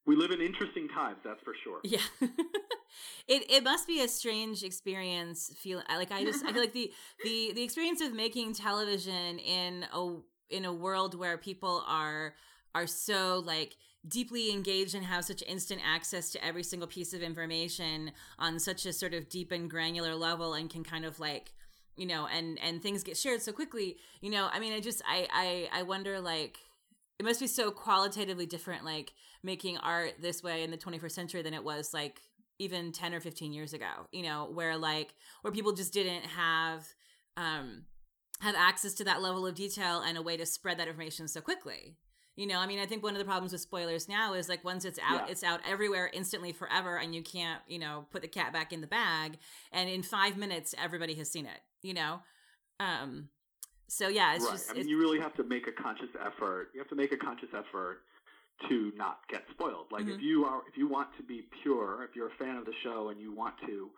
we live in interesting times, that's for sure. Yeah. it it must be a strange experience feel like I just I feel like the the the experience of making television in a in a world where people are are so like deeply engaged and have such instant access to every single piece of information on such a sort of deep and granular level and can kind of like you know and and things get shared so quickly you know i mean i just i i i wonder like it must be so qualitatively different like making art this way in the 21st century than it was like even 10 or 15 years ago you know where like where people just didn't have um have access to that level of detail and a way to spread that information so quickly you know i mean i think one of the problems with spoilers now is like once it's out Yeah. it's out everywhere instantly forever and you can't you know put the cat back in the bag and in five minutes everybody has seen it you know um so yeah it's right. just I mean, you really have to make a conscious effort. You have to make a conscious effort to not get spoiled. Like if Mhm. you are, if you want to be pure, if you're a fan of the show and you want to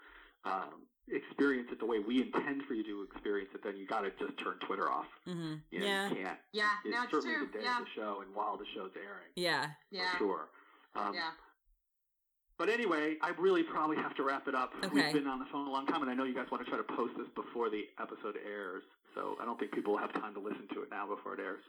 um, experience it the way we intend for you to experience it, then you got to just turn Twitter off. mhm. You know, yeah you can't. Yeah, It's no, it's certainly true. the day Yeah, of the show and while the show's airing. yeah yeah, For sure. Um, yeah. But anyway, I really probably have to wrap it up. Okay. We've been on the phone a long time, and I know you guys want to try to post this before the episode airs. So I don't think people will have time to listen to it now before it airs.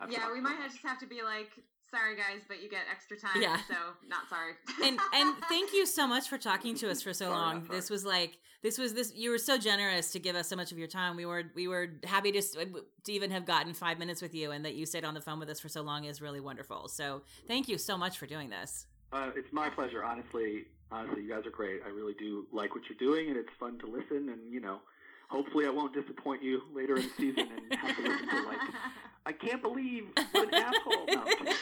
I've Yeah, we might much. just have to be like, sorry guys, but you get extra time. Yeah. So not sorry. and and thank you so much for talking to us for so long. sorry. This was like this was this you were so generous to give us so much of your time. We were we were happy to to even have gotten 5 minutes with you and that you stayed on the phone with us for so long is really wonderful. So, thank you so much for doing this. Uh, it's my pleasure, honestly. Honestly, you guys are great. I really do like what you're doing, and it's fun to listen. And you know, hopefully, I won't disappoint you later in the season and have to listen to like, I can't believe what an asshole. No, I'm kidding.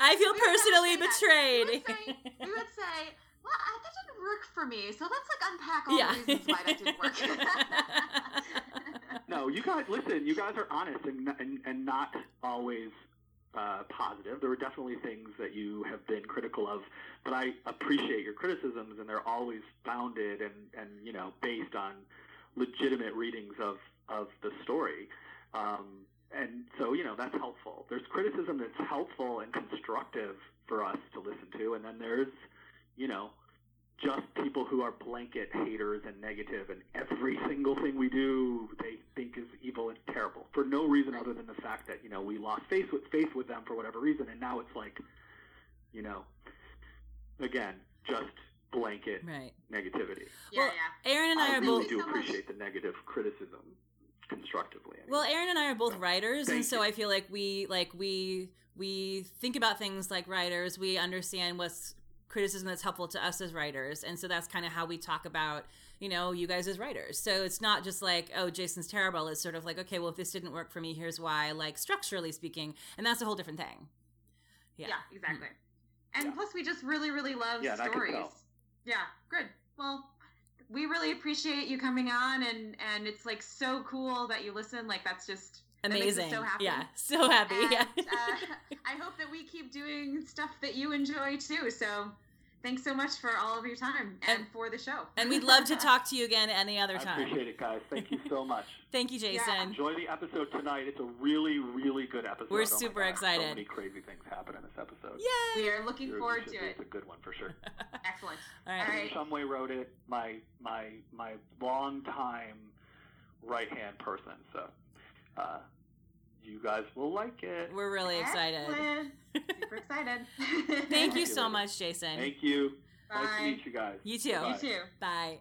I feel We personally never say that. We betrayed. would say, we would say well, I, that didn't work for me. So let's like unpack all Yeah. the reasons why that didn't work. No, you guys listen. You guys are honest and and, and not always uh, positive. There were definitely things that you have been critical of, but I appreciate your criticisms, and they're always founded and and you know based on legitimate readings of of the story. Um, and so you know that's helpful. There's criticism that's helpful and constructive for us to listen to, and then there's you know just people who are blanket haters and negative, and every single thing we do they think is evil and terrible for no reason other than the fact that you know we lost face with face with them for whatever reason, and now it's like, you know, again, just blanket right. negativity. yeah, Well, yeah. Erin and I, I are really both you do appreciate the negative criticism constructively. anyway. Well, Erin and I are both writers, and so you. I feel like we like we we think about things like writers. We understand what's criticism that's helpful to us as writers, and so that's kind of how we talk about you know you guys as writers. So it's not just like oh Jason's terrible. It's sort of like okay, well if this didn't work for me, here's why. Like structurally speaking, and that's a whole different thing. Yeah. Yeah, exactly. Mm-hmm. And Yeah. plus, we just really, really love Yeah, and I can stories. Yeah, good. Well, we really appreciate you coming on, and and it's like so cool that you listen. Like that's just that Amazing. so happy. Yeah. So happy. And, yeah. uh, I hope that we keep doing stuff that you enjoy too. So, thanks so much for all of your time and, And- for the show. and we'd love to talk to you again any other time. I time. appreciate it, guys. Thank you so much. Thank you, Jason. Yeah. Enjoy the episode tonight. It's a really, really good episode. We're Oh super excited. So many crazy things happen in this episode. Yay! We are looking You're- forward you to it. It's a good one for sure. Excellent. All right. All right. Shumway wrote it. My my my long time right hand person. So uh, you guys will like it. We're really excited. Super excited. Thank you so much, Jason. Thank you. Nice to meet you guys. You too. Bye. You too. Bye.